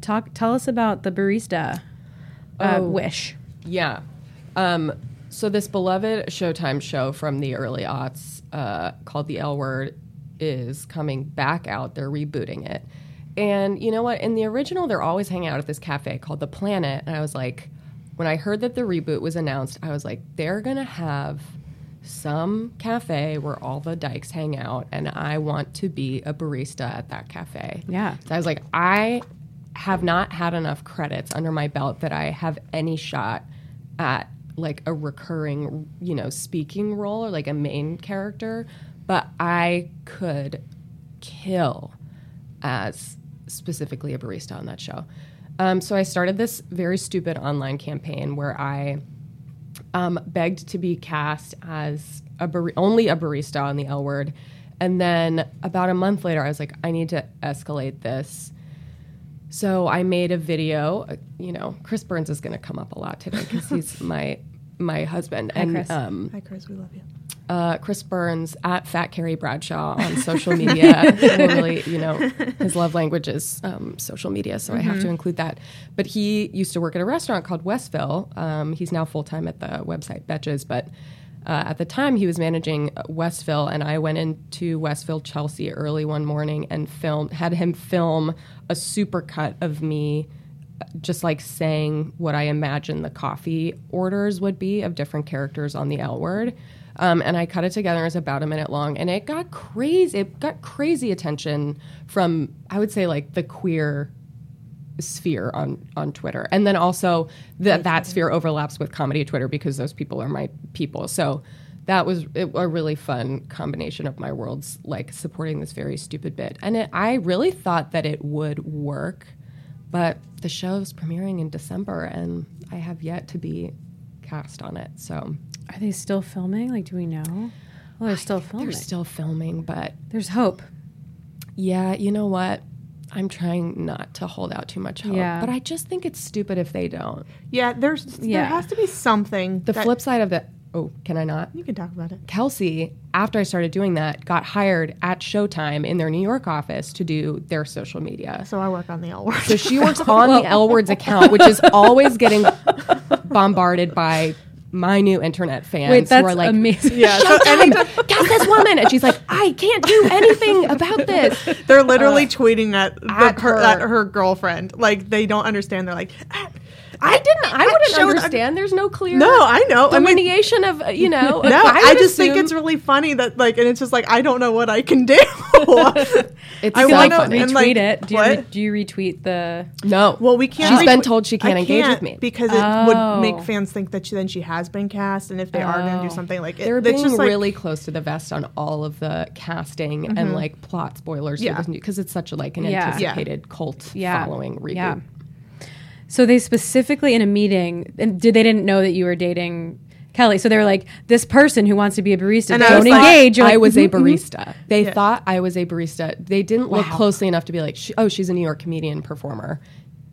talk. Tell us about the barista uh, Oh. wish. Yeah. Um, so this beloved Showtime show from the early aughts uh, called The L Word is coming back out. They're rebooting it. And you know what? In the original, they're always hanging out at this cafe called The Planet. And I was like, when I heard that the reboot was announced, I was like, they're going to have some cafe where all the dykes hang out. And I want to be a barista at that cafe. Yeah. So I was like, I have not had enough credits under my belt that I have any shot at like a recurring, you know, speaking role or like a main character, but I could kill as specifically a barista on that show. Um, so I started this very stupid online campaign where I um, begged to be cast as a bar- only a barista on the L word. And then about a month later, I was like, I need to escalate this. So I made a video. uh, You know, Chris Burns is going to come up a lot today because he's my my husband. and Chris. um, Hi, Chris. We love you. uh, Chris Burns at Fat Carrie Bradshaw on social media. Really, you know, his love language is um, social media, so I have to include that. But he used to work at a restaurant called Westville. Um, he's now full time at the website Betches, but uh, at the time he was managing Westville, and I went into Westville Chelsea early one morning and filmed, had him film a supercut of me just like saying what I imagine the coffee orders would be of different characters on the L word. Um, and I cut it together as about a minute long, and it got crazy. It got crazy attention from I would say like the queer sphere on on Twitter, and then also that that sphere overlaps with comedy Twitter because those people are my people. So that was it, a really fun combination of my worlds, like supporting this very stupid bit. And it, I really thought that it would work, but the show's premiering in December, and I have yet to be cast on it. So Are they still filming? Like, do we know? Well, they're still filming. they're still filming, but There's hope. yeah, you know what? I'm trying not to hold out too much hope, Yeah. but I just think it's stupid if they don't. Yeah, there's yeah. there has to be something. The that- flip side of the oh, can I not? You can talk about it. Kelsey, after I started doing that, got hired at Showtime in their New York office to do their social media. So I work on the L word. So she works on the L Words account, which is always getting bombarded by my new internet fans Wait, who are like, amazing. yeah, so Showtime, cast this woman. And she's like, I can't do anything about this. they're literally tweeting at, the, at her, her. at her girlfriend. Like they don't understand. They're like, "Ah, I didn't. I wouldn't Showtime- understand. There's no clear. No, I know. I mean- delineation of you know. no, I, would just think it's really funny that like, and it's just like I don't know what I can do. It's I so wanna- funny. retweet like, it. Do you, what? re- do you retweet the? no. well, we can't. She's been told she can't I engage with me. because it Oh. would make fans think that she, then she has been cast, and if they are going to Oh. do something like it, They're it's being just like, really close to the vest on all of the casting and mm-hmm. like plot spoilers Yeah. because it's such a like an Yeah. Yeah. anticipated cult Yeah. following reboot. Yeah. So they specifically in a meeting, and did they didn't know that you were dating Kelly? So they were like, this person who wants to be a barista, And don't was like- engage. You're I was a "Mhm, mhm." barista. They Yeah. thought I was a barista. They didn't look closely enough to be like, oh, she's a New York comedian performer.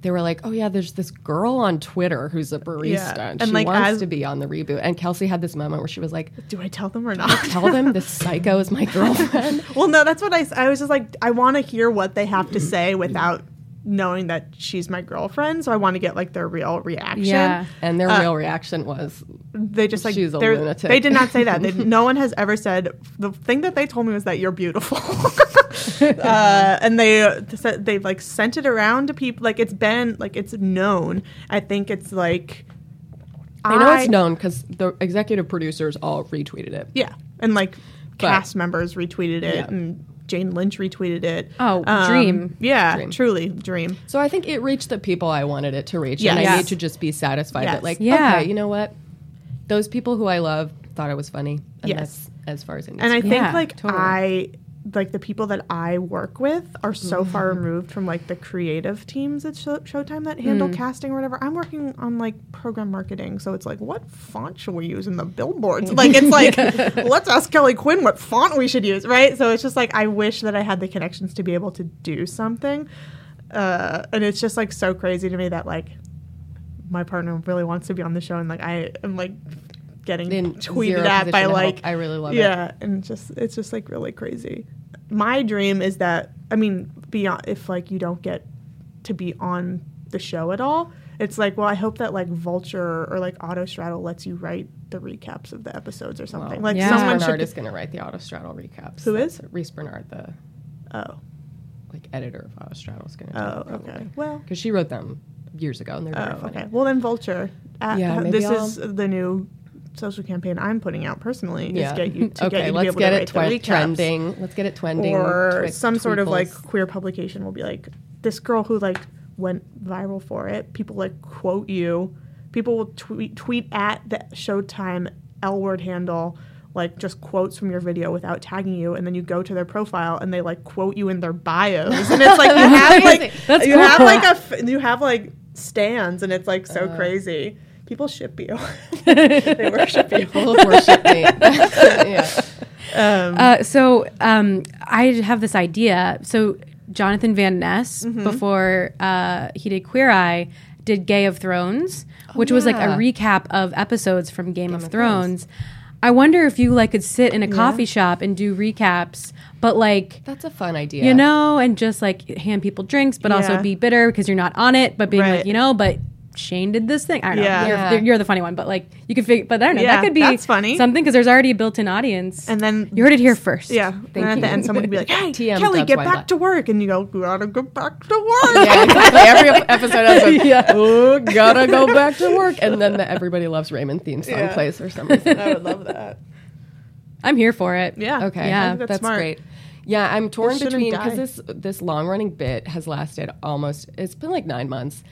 They were like, oh yeah, there's this girl on Twitter who's a barista, Yeah. and, And, she like, wants as- to be on the reboot. And Kelsey had this moment where she was like, do I tell them or not? tell them this psycho is my girlfriend. well, no, that's what I. I was just like, I want to hear what they have to say without knowing that she's my girlfriend, so I want to get like their real reaction. Yeah. And their Uh, real reaction was, They just like She's a they're- lunatic. They did not say that. They, no one has ever said the thing that they told me was that you're beautiful. uh, and they uh, said they've like sent it around to people. Like it's been like it's known. I think it's like I know I- it's known because the executive producers all retweeted it. Yeah, and like cast members retweeted it, Yeah. and Jane Lynch retweeted it. Oh, um, dream. Yeah, Dream. truly dream. So I think it reached the people I wanted it to reach, Yes. and I Yes. need to just be satisfied Yes. that, like, Yeah. okay, you know what, those people who I love thought it was funny, and Yes. that's as far as it needs. And I to be. think Yeah, like totally. I like the people that I work with are so far Mm-hmm. removed from like the creative teams at Show- Showtime that handle Mm. casting or whatever. I'm working on like program marketing, so it's like, what font should we use in the billboards? Like, it's like, let's ask Kelly Quinn what font we should use, right? So it's just like I wish that I had the connections to be able to do something, uh, and it's just like so crazy to me that like my partner really wants to be on the show, and like I am like getting In tweeted zero at by position to like I really love it. yeah, and just it's just like really crazy. My dream is that I mean, beyond if like you don't get to be on the show at all, it's like well, I hope that like Vulture or like Autostraddle lets you write the recaps of the episodes or something. Well, like Yeah. someone Bernard should. is going to write the Autostraddle recaps. Who That's is? Riese Bernard, the oh, like editor of Autostraddle, is going to. Do. Oh, okay. Well, Because she wrote them years ago, and they're very oh, funny. okay. Well, then Vulture. Uh, Yeah, uh, maybe this I'll- is the new social campaign I'm putting out personally. Yeah. Is get you to okay, get you to let's be able get to it the recaps. trending. Let's get it trending. or Twic- some sort of like queer publication will be like this girl who like went viral for it. People like quote you. People will tweet tweet at the Showtime L word handle like just quotes from your video without tagging you, and then you go to their profile and they like quote you in their bios, and it's like you have like That's you have like a f- you have like stands, and it's like so Uh. crazy. People ship you. they worship you. People have worshipped me. yeah. Um, Uh, so um, I have this idea. So Jonathan Van Ness, Mm-hmm. before uh, he did Queer Eye, did Gay of Thrones, which was like a recap of episodes from Game, of, of Thrones. I wonder if you like could sit in a coffee shop and do recaps, but like That's a fun idea. you know, and just like hand people drinks, but also be bitter because you're not on it, but being Right. like, you know, but Shane did this thing. I don't know. Yeah. You're, Yeah. you're the funny one, but like you could figure, but I don't know. Yeah, that could be that's funny. something because there's already a built-in audience. and then you heard it here first. Yeah. Thank and at you. the end, someone would be like, hey, TM Kelly, get back Black. to work. And you go, gotta go back to work. Yeah, exactly. Every episode has a, oh, gotta go back to work. And then the Everybody Loves Raymond theme song Yeah. plays for some reason. I would love that. I'm here for it. Yeah. Okay, I Yeah, think that's, that's smart. great. Yeah, I'm torn between because this this long running bit has lasted almost it's been like nine months,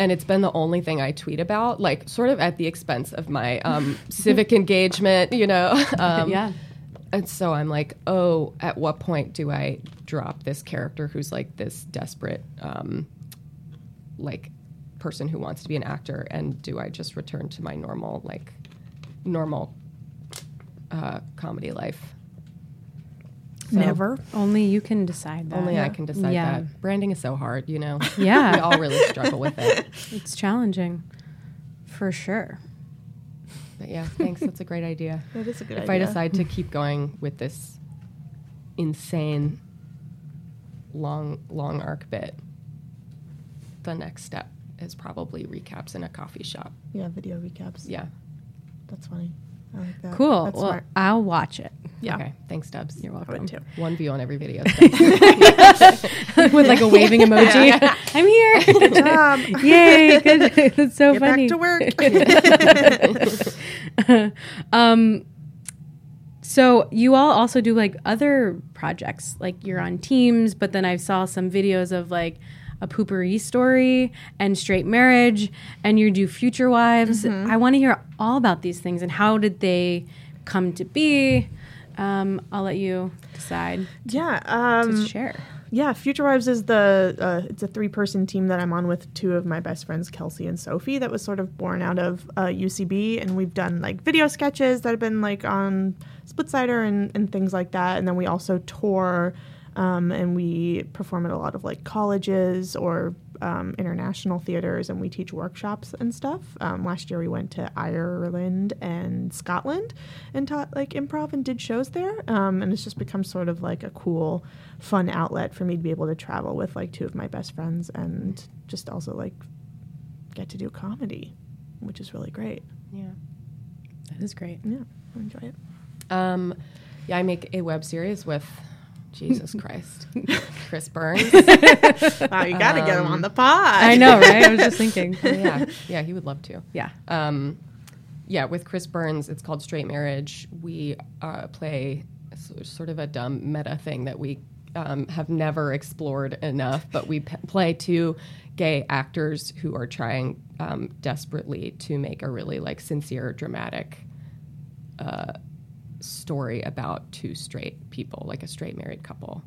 and it's been the only thing I tweet about, like sort of at the expense of my um, civic engagement, you know. Um, Yeah. And so I'm like, oh, at what point do I drop this character who's like this desperate, um, like, person who wants to be an actor, and do I just return to my normal, like, normal uh, comedy life? So Never. Only you can decide that. Only I can decide Yeah. that. Branding is so hard, you know. Yeah. we all really struggle with it. It's challenging, for sure. But yeah, thanks. That's a great idea. That is a good if idea. If I decide to keep going with this insane long long arc bit, the next step is probably recaps in a coffee shop. Yeah, video recaps. Yeah. That's funny. I like that. Cool. That's well, smart. I'll watch it. Yeah. Okay. Thanks, Dubs. You're I welcome. too. One view on every video. With like a waving emoji. I'm here. Good job. Yay. Good. That's so Get funny. back to work. Um, so you all also do like other projects, like you're on teams, but then I saw some videos of like a Poo-Pourri story and straight marriage, and you do future wives. I want to hear all about these things and how did they come to be. Um, I'll let you decide yeah. to Um, share. yeah. Future Wives is the uh, it's a three person team that I'm on with two of my best friends, Kelsey and Sophie. That was sort of born out of uh, UCB, and we've done like video sketches that have been like on Splitsider and and things like that. And then we also tour. Um, and we perform at a lot of like colleges or um, international theaters, and we teach workshops and stuff. Um, last year we went to Ireland and Scotland and taught like improv and did shows there. Um, and it's just become sort of like a cool, fun outlet for me to be able to travel with like two of my best friends and just also like get to do comedy, which is really great. Yeah. That is great. Yeah, I enjoy it. Um, yeah, I make a web series with Jesus Christ, Chris Burns. Wow, you got to get him on the pod. I know, right? I was just thinking. Oh, yeah, yeah, he would love to. Yeah. Um, yeah, with Chris Burns, it's called Straight Marriage. We uh, play sort of a dumb meta thing that we um, have never explored enough, but we p- play two gay actors who are trying um, desperately to make a really like sincere, dramatic uh, story about two straight people, like a straight married couple.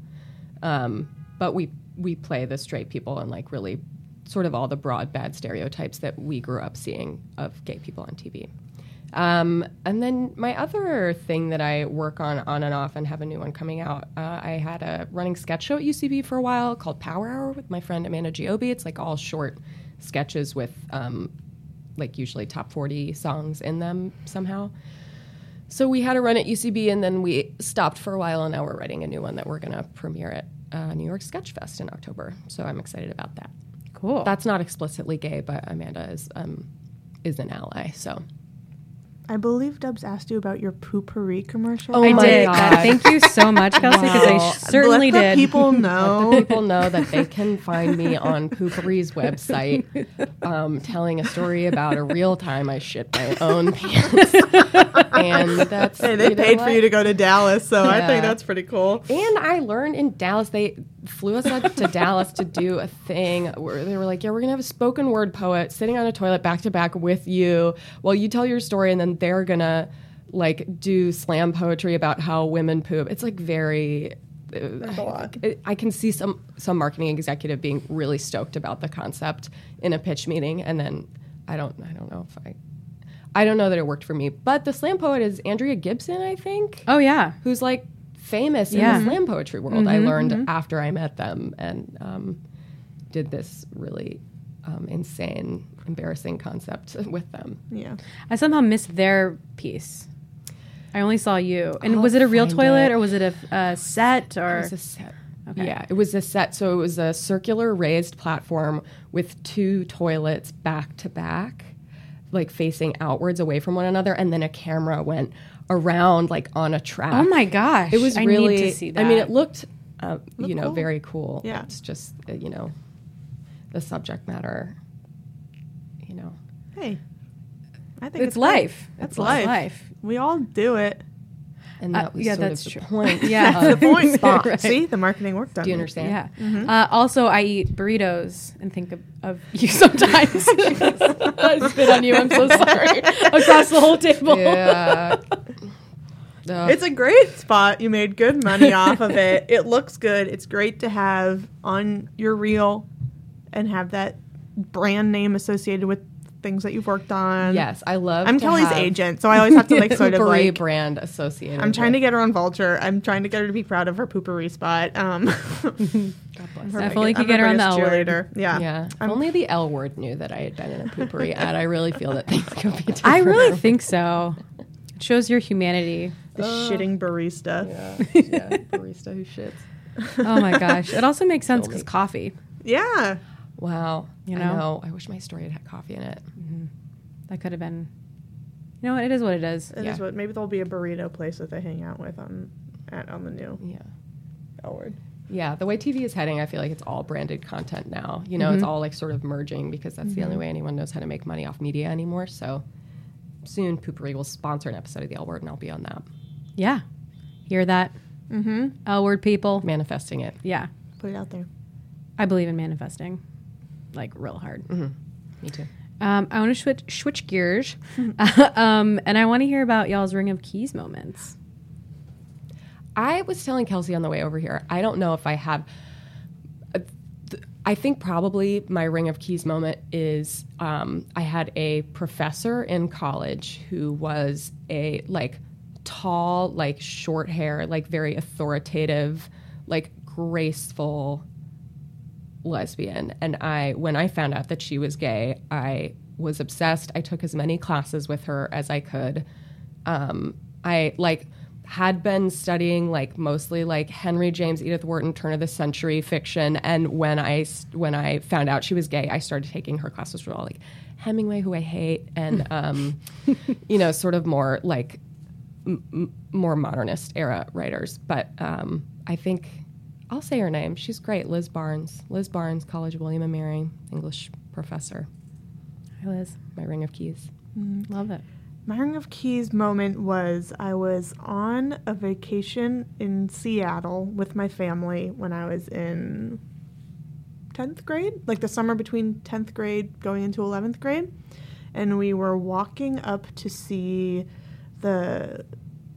Um, but we we play the straight people and like really sort of all the broad bad stereotypes that we grew up seeing of gay people on TV. Um, and then my other thing that I work on on and off and have a new one coming out. Uh, I had a running sketch show at UCB for a while called Power Hour with my friend Amanda Giobi. It's like all short sketches with um, like usually top 40 songs in them somehow. So we had a run at UCB, and then we stopped for a while, and now we're writing a new one that we're going to premiere at uh, New York Sketch Fest in October. So I'm excited about that. Cool. That's not explicitly gay, but Amanda is um, is an ally. So I believe Dubs asked you about your Poo-Pourri commercial. Oh I my did. God. Thank you so much, Kelsey, because I Wow. sh- certainly Let the did. people know. Let people know that they can find me on Poo-Pourri's website, um, telling a story about a real time I shit my own pants, and that's Hey, they paid for you to go to Dallas, so I think that's pretty cool. And I learned in Dallas, they flew us out to Dallas to do a thing where they were like, Yeah, we're going to have a spoken word poet sitting on a toilet back to back with you while you tell your story, and then they're going to like do slam poetry about how women poop. It's like very. Uh, a. I, I can see some some marketing executive being really stoked about the concept in a pitch meeting, and then I don't I don't know if I I don't know that it worked for me. But the slam poet is Andrea Gibson, I think oh yeah. who's like famous Yeah. in the slam poetry world. I learned after I met them and um, did this really um, insane, embarrassing concept with them. Yeah. I somehow missed their piece. I only saw you. And I'll was it a real toilet it. or was it a, a set or? It was a set. Okay. Yeah, it was a set. So it was a circular raised platform with two toilets back to back, like facing outwards away from one another, and then a camera went around like on a track. oh my gosh! It was I really. Need to see that. I mean, it looked, uh, you know, cool. very cool. Yeah. It's just, uh, you know, the subject matter. You know, Hey, I think it's great. life. That's It's life. life. We all do it. and Uh, that was yeah, sort that's of true. the point. Yeah. of The point. Right. See, the marketing worked on Do you understand? Yeah. Mm-hmm. Uh, also, I eat burritos and think of, of you sometimes. I spit on you. I'm so sorry. Across the whole table. Yeah. Ugh. It's a great spot. You made good money off of it. It looks good. It's great to have on your reel and have that brand name associated with things that you've worked on. yes, I love. I'm to Kelly's have agent, so I always have to like sort of like brand associated. I'm trying to get her on Vulture. I'm trying to get her to be proud of her Poo-Pourri spot. Um, God bless. her If only could get her on the L word. Yeah. Yeah. If only the L word knew that I had been in a Poo-Pourri ad. I really feel that things could be different. I really think so. It shows your humanity. The shitting barista. Yeah. yeah. Barista who shits. Oh my gosh. It also makes sense because coffee. Yeah. Wow. You I know? know. I wish my story had had coffee in it. Mm-hmm. That could have been. You know what? It is what it is. It is Yeah. what maybe there'll be a burrito place that they hang out with on at on the new Yeah. L word. Yeah, the way TV is heading, I feel like it's all branded content now. You know, it's mm-hmm. all like sort of merging because that's the only mm-hmm. way anyone knows how to make money off media anymore. So soon, Poo-Pourri will sponsor an episode of the L Word, and I'll be on that, Yeah. Hear that? Mm-hmm. L word people. manifesting it. Yeah. Put it out there. I believe in manifesting. Like real hard. Me too. Um, I want to switch, switch gears. um, and I want to hear about y'all's Ring of Keys moments. I was telling Kelsey on the way over here. I don't know if I have. uh, th- I think probably my ring of keys moment is um, I had a professor in college who was a like tall, like short hair, like very authoritative, like graceful lesbian. And I, when I found out that she was gay, I was obsessed. I took as many classes with her as I could. Um, I like had been studying like mostly like Henry James, Edith Wharton, turn of the century fiction. And when I when I found out she was gay, I started taking her classes for all like Hemingway, who I hate, and um, you know, sort of more like m- m- more modernist era writers. But um, I think I'll say her name. She's great, Liz Barnes. Liz Barnes, College of William and Mary, English professor. Hi, Liz. My ring of keys. Love it. My ring of keys moment was I was on a vacation in Seattle with my family when I was in 10th grade, like the summer between 10th grade going into 11th grade. And we were walking up to see the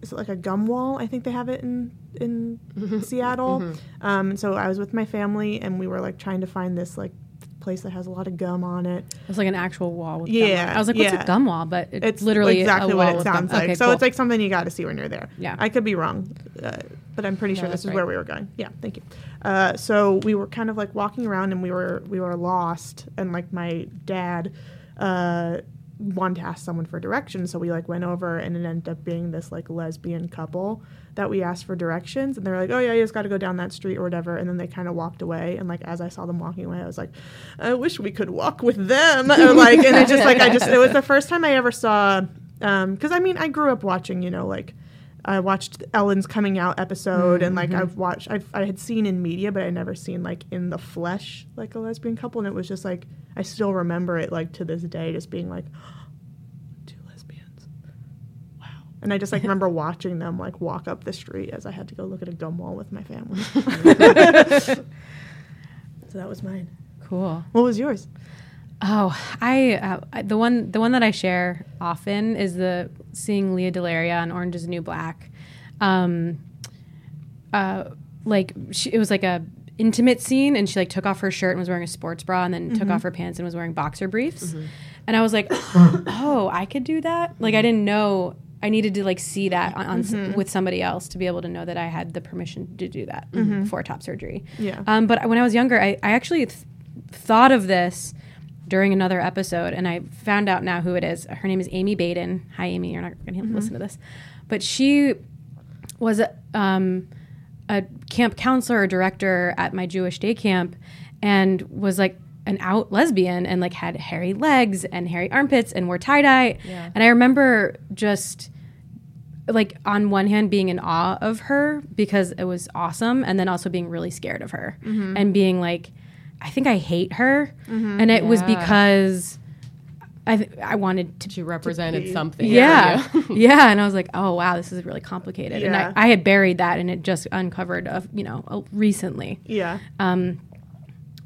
is it like a gum wall? I think they have it in in Seattle. Um, so I was with my family and we were like trying to find this like place that has a lot of gum on it. It's like an actual wall with Yeah, gum on it. I was like, what's yeah. a gum wall? But it, It's literally exactly a what it sounds like. Okay, so cool. it's like something you got to see when you're there. Yeah. I could be wrong, uh, but I'm pretty No, sure this is where we were going. Yeah, thank you. Uh, so we were kind of like walking around and we were we were lost, and like my dad uh, wanted to ask someone for directions, so we like went over, and it ended up being this like lesbian couple that we asked for directions, and they're like, "Oh yeah, you just got to go down that street or whatever," and then they kind of walked away, and like as I saw them walking away, I was like, "I wish we could walk with them," or like, and it just like I just it was the first time I ever saw, um because I mean I grew up watching, you know, like. I watched Ellen's coming out episode, and like mm-hmm. I've watched, I've, I had seen in media, but I never seen like in the flesh like a lesbian couple, and it was just like I still remember it like to this day, just being like, two lesbians, wow. And I just like remember watching them like walk up the street as I had to go look at a gum wall with my family. so that was mine. cool. What was yours? Oh, I, uh, the one the one that I share often is the seeing Lea DeLaria on Orange Is the New Black. Um, uh, like she, it was like a intimate scene, and she like took off her shirt and was wearing a sports bra, and then took off her pants and was wearing boxer briefs. And I was like, oh, I could do that. Like I didn't know. I needed to like see that on, on s- with somebody else to be able to know that I had the permission to do that for top surgery. Yeah. Um, but when I was younger, I, I actually th- thought of this during another episode, and I found out now who it is. Her name is Amy Baden. Hi, Amy. You're not going to listen to this, but she was a, um, a camp counselor or director at my Jewish day camp, and was like an out lesbian and like had hairy legs and hairy armpits and wore tie dye. Yeah. And I remember just like on one hand being in awe of her because it was awesome and then also being really scared of her and being like i think i hate her and it was because i th- i wanted to She represented be- something. yeah yeah and i was like oh wow this is really complicated and I, I had buried that and it just uncovered uh, you know uh, recently Yeah, um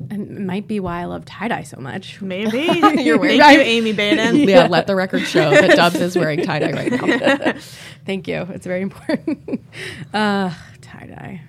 and it might be why i love tie-dye so much maybe. You're Thank right. you, Amy Baden. yeah, let the record show that Dubs is wearing tie dye right now. Thank you. It's very important. uh, tie dye.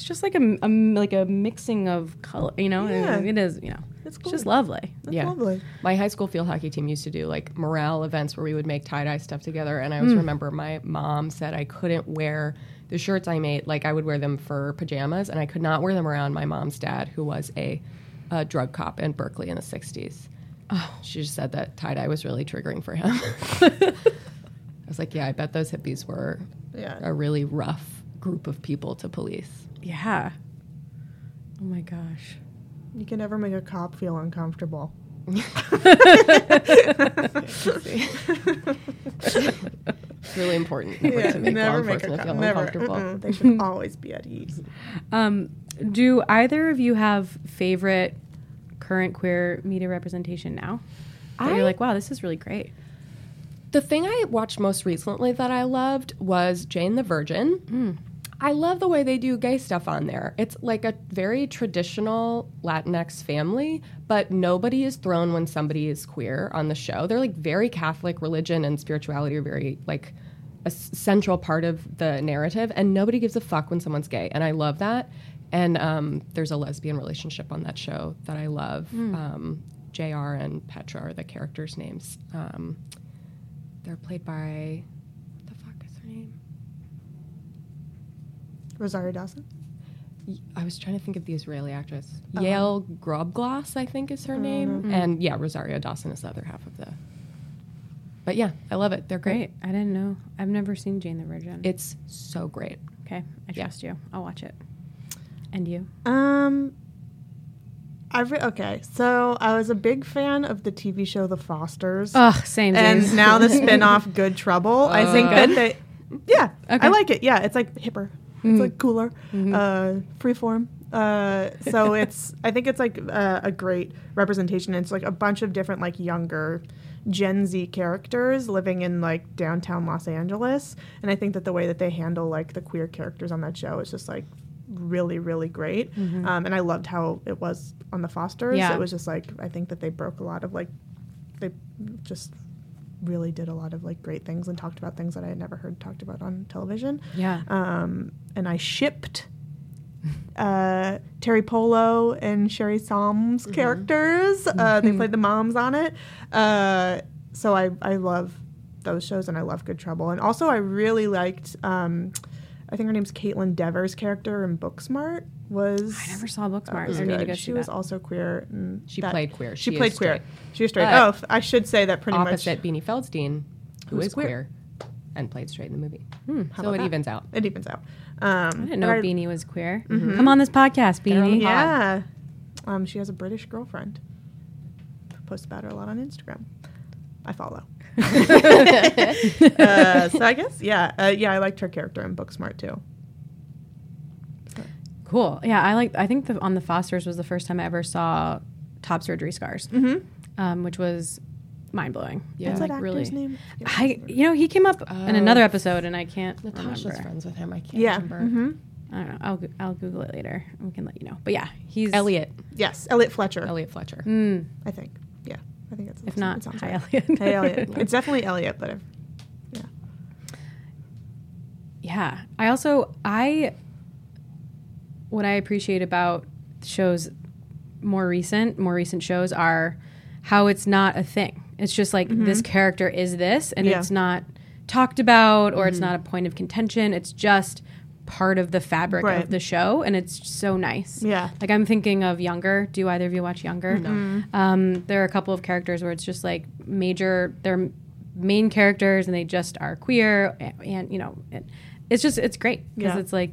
It's just like a, a like a mixing of color. You know, Yeah. it is. You know, It's it's just lovely. That's Yeah. lovely. My high school field hockey team used to do like morale events where we would make tie dye stuff together. And I always hmm. remember my mom said I couldn't wear the shirts I made, like I would wear them for pajamas, and I could not wear them around my mom's dad, who was a, a drug cop in Berkeley in the 60s. Oh. She just said that tie dye was really triggering for him. I was like, yeah, I bet those hippies were Yeah. a really rough group of people to police. Yeah. Oh my gosh. You can never make a cop feel uncomfortable. It's really important never to make law enforcement feel never. uncomfortable. Mm-mm. They should always be at ease. Um, do either of you have favorite current queer media representation now? That I- you're like, wow, this is really great. The thing I watched most recently that I loved was Jane the Virgin. I love the way they do gay stuff on there. It's like a very traditional Latinx family, but nobody is thrown when somebody is queer on the show. They're like very Catholic religion and spirituality are very like a s- central part of the narrative, and nobody gives a fuck when someone's gay, and I love that. And um, there's a lesbian relationship on that show that I love. Um, Jr. and Petra are the characters' names. Um, they're played by what the fuck is her name? Rosario Dawson. I was trying to think of the Israeli actress. Uh-huh. Yael Grobglas, I think is her mm-hmm. name. Mm-hmm. And yeah, Rosario Dawson is the other half of the. But yeah, I love it. They're great. Great. I didn't know. I've never seen Jane the Virgin. It's so great. okay, I Yeah. trust you. I'll watch it. And you? Um, I re- okay. So I was a big fan of the TV show The Fosters, Oh, same. and now the spin-off Good Trouble. I oh, think that they, yeah, Okay. I like it. Yeah, it's like hipper. It's like cooler, uh, freeform. Uh, so it's I think it's like uh, a great representation. It's like a bunch of different like younger Gen Z characters living in like downtown Los Angeles, and I think that the way that they handle like the queer characters on that show is just like really really great. Um, and I loved how it was on the Fosters. Yeah. It was just like I think that they broke a lot of like they just really did a lot of like great things and talked about things that I had never heard talked about on television. Yeah. Um, and I shipped uh, Teri Polo and Sherri Saum's characters. Uh, they played the moms on it. Uh, so I, I love those shows and I love Good Trouble. And also, I really liked, um, I think her name's Kaitlyn Dever's character in Booksmart. Was I never saw Booksmart. was I need to good. go She see was that. also queer. And She that- played queer. She, She played is queer. straight. She was straight. But oh, f- I should say that pretty much. Opposite Beanie Feldstein, who Who's is queer. queer. and played straight in the movie. How so about it that? evens out. it evens out. Um, I didn't know but I- Beanie was queer. Come on this podcast, Get her on Beanie. pod. Yeah. Um, she has a British girlfriend. Posts about her a lot on Instagram. I follow. uh, so I guess yeah, uh, yeah. I liked her character in Booksmart too. Cool. Yeah, I like. I think the, on the Fosters was the first time I ever saw top surgery scars, Mm-hmm. um, which was mind blowing. Yeah. What's like that really. actor's name? I you know he came up in Uh, another episode and I can't Natasha's remember. friends with him. I can't Yeah. remember. hmm I don't know. I'll I'll Google it later. and We can let you know. But yeah, he's Elliot. Yes, Elliot Fletcher. Elliot Fletcher. Mm, I think. Yeah, I think it's. if not, sounds hi right. Elliot. Hey Elliot. it's definitely Elliot, but if, yeah. Yeah. I also I what I appreciate about shows more recent, more recent shows are how it's not a thing. It's just like this character is this and Yeah. it's not talked about or it's not a point of contention. It's just part of the fabric Right. of the show and it's so nice. Yeah. Like I'm thinking of Younger. Do either of you watch Younger? Mm-hmm. Um, there are a couple of characters where it's just like major. They're main characters and they just are queer, and, and you know, it, it's just it's great because Yeah. it's like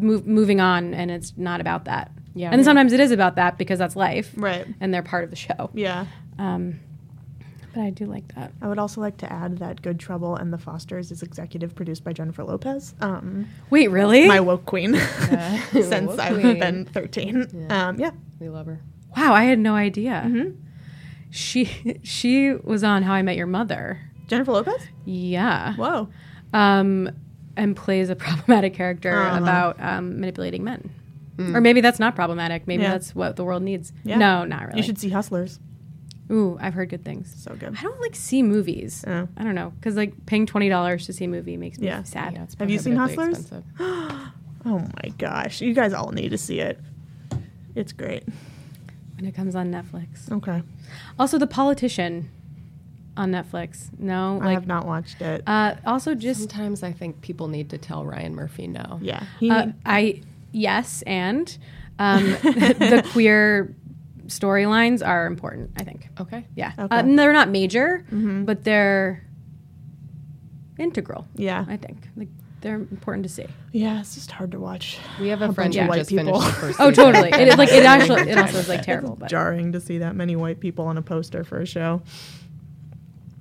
move, moving on, and it's not about that. Yeah. and then sometimes it is about that because that's life, Right. And they're part of the show. Yeah. Um, but I do like that. I would also like to add that Good Trouble and The Fosters is executive produced by Jennifer Lopez. Um, Wait, really? my woke queen since Woke I've queen. been 13. Yeah. Um, yeah. We love her. wow, I had no idea. Mm-hmm. She she was on How I Met Your Mother. Jennifer Lopez? Yeah. Whoa. um, and plays a problematic character Uh-huh. about um, manipulating men. Or maybe that's not problematic. Maybe Yeah. that's what the world needs. Yeah. No, not really. You should see Hustlers. Ooh, I've heard good things. So good. I don't like see movies. Oh. I don't know because like paying twenty dollars to see a movie makes me Yeah. sad. Yeah, Have you seen Hustlers? Oh my gosh. You guys all need to see it. It's great. When it comes on Netflix. Okay. Also, The Politician on Netflix. No, I like have not watched it. uh, also just Sometimes I think people need to tell Ryan Murphy no. yeah. He, uh, I yes and um, the queer storylines are important. I think. Okay. Yeah, Okay. uh, they're not major, Mhm. but they're integral. yeah. I think like they're important to see. Yeah, it's just hard to watch. We have a, A friend bunch who of white just people. finished the first Oh, totally. It, like it actually, it also is like terrible. But Jarring to see that many white people on a poster for a show.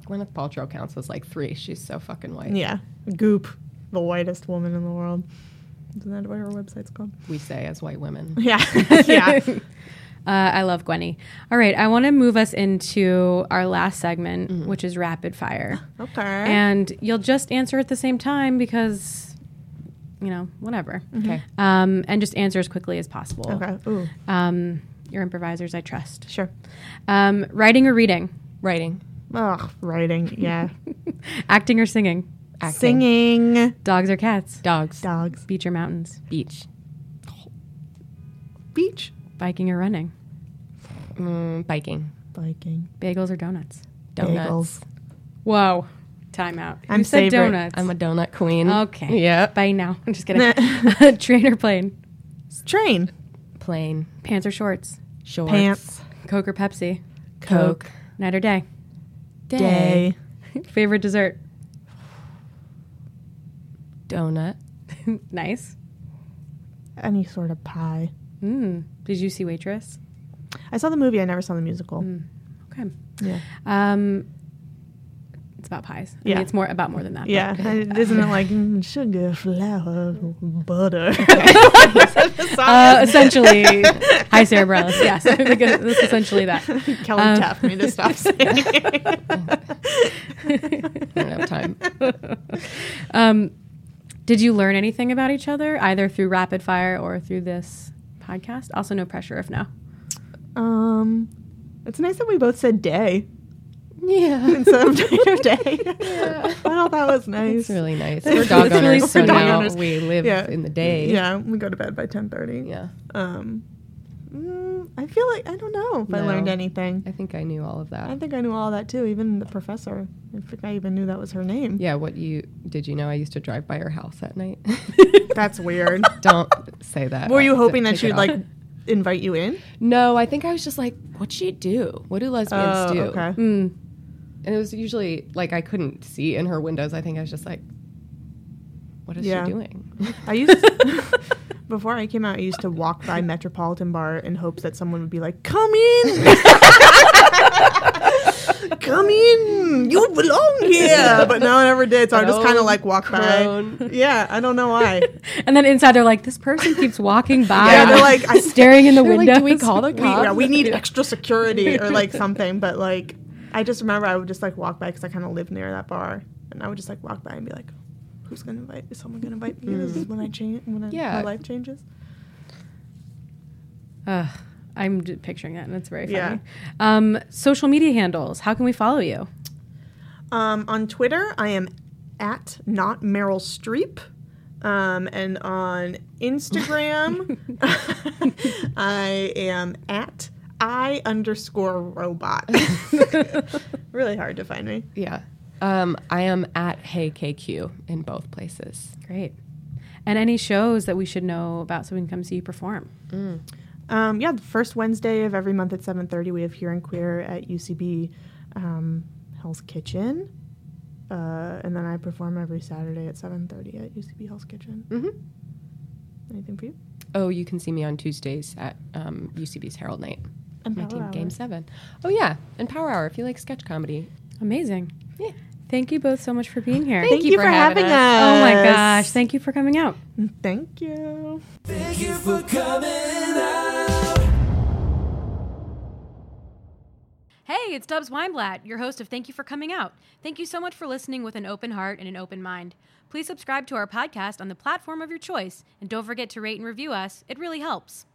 Gwyneth Paltrow counts as like three. She's so fucking white. Yeah. Goop, the whitest woman in the world. Isn't that what her website's called? We say as white women. Yeah. yeah. uh, I love Gwenny. All right, I want to move us into our last segment, which is rapid fire, Okay. and you'll just answer at the same time because, you know, whatever. Okay. Um, and just answer as quickly as possible. okay. Ooh. Um, your improvisers, I trust. Sure. Um, writing or reading, Writing. Ugh, writing. Yeah. acting or singing, Acting. Singing. dogs or cats, Dogs. Dogs. beach or mountains, Beach. Beach. biking or running, Mm, biking. Biking. bagels or donuts. Donuts. Bagels. Whoa, time out. I'm you said favorite. donuts. I'm a donut queen. okay. Yeah. Bye now. I'm just kidding. Train or plane. Train. Plane. Pants or shorts? Shorts. Pants. Coke or Pepsi? Coke. Night or day? Day. Favorite dessert? Donut. nice. Any sort of pie. Mm. Did you see Waitress? I saw the movie. I never saw the musical. Okay. Yeah. Um, it's about pies. I mean, Yeah. it's more about more than that. but- Yeah. And Isn't it like mm, sugar, flour, butter? Uh, essentially, hi Sara Bareilles. Yes, it's essentially that. Kelly Um, tapped me to stop saying. I don't have time. Um, did you learn anything about each other either through rapid fire or through this podcast? Also, no pressure if no. um, it's nice that we both said day Yeah. instead of day or day. I thought that was nice. It's really nice. We're It's dog really owners, so. Dog now owners. we live Yeah. in the day. Yeah, we go to bed by ten thirty. Yeah. Um, mm, I feel like I don't know if I learned anything. I think I knew all of that. I think I knew all that too. Even the professor. I think I even knew that was her name. yeah, what you did you know I used to drive by her house at night? That's weird. Don't say that. Were you hoping that she'd like invite you in? No, I think I was just like, what'd she do? What do lesbians Oh, do? okay. Mm. And it was usually like I couldn't see in her windows. I think I was just like, what is Yeah. she doing? I used before I came out. I used to walk by Metropolitan Bar in hopes that someone would be like, "Come in, come in, you belong here." But no one ever did. So I just kind of like walk crone. by. Yeah, I don't know why. And then inside, they're like, "This person keeps walking by, Yeah, they're like, I- staring in the They're like, window." "Do we call the we, cops?" yeah, we need extra security or like something. But like, I just remember I would just like walk by because I kind of lived near that bar, and I would just like walk by and be like, "Who's gonna invite? Is someone gonna invite me? This is when I change. When I, Yeah. my life changes." Ugh, I'm picturing it, and it's very funny. Yeah. Um, social media handles. How can we follow you? Um, on Twitter, I am at not Meryl Streep. Um, and on Instagram, I am at I underscore robot. really hard to find me. yeah. Um, I am at Hey KQ in both places. Great. And any shows that we should know about so we can come see you perform? Um, yeah, the first Wednesday of every month at 7.30, we have Here and Queer at UCB um, Hell's Kitchen. Uh, and then I perform every Saturday at 7.30 at UCB Hell's Kitchen. Mm-hmm. Anything for you? Oh, you can see me on Tuesdays at um, UCB's Herald Night. And My Power team Hour. Game Seven. Oh yeah, and Power Hour if you like sketch comedy. Amazing. Yeah. Thank you both so much for being here. Thank, you, for, having us. Oh my gosh. Thank you for coming out. Thank you. Thank you for coming out. Hey, it's Dubs Weinblatt, your host of Thank You for Coming Out. Thank you so much for listening with an open heart and an open mind. Please subscribe to our podcast on the platform of your choice, and don't forget to rate and review us. It really helps.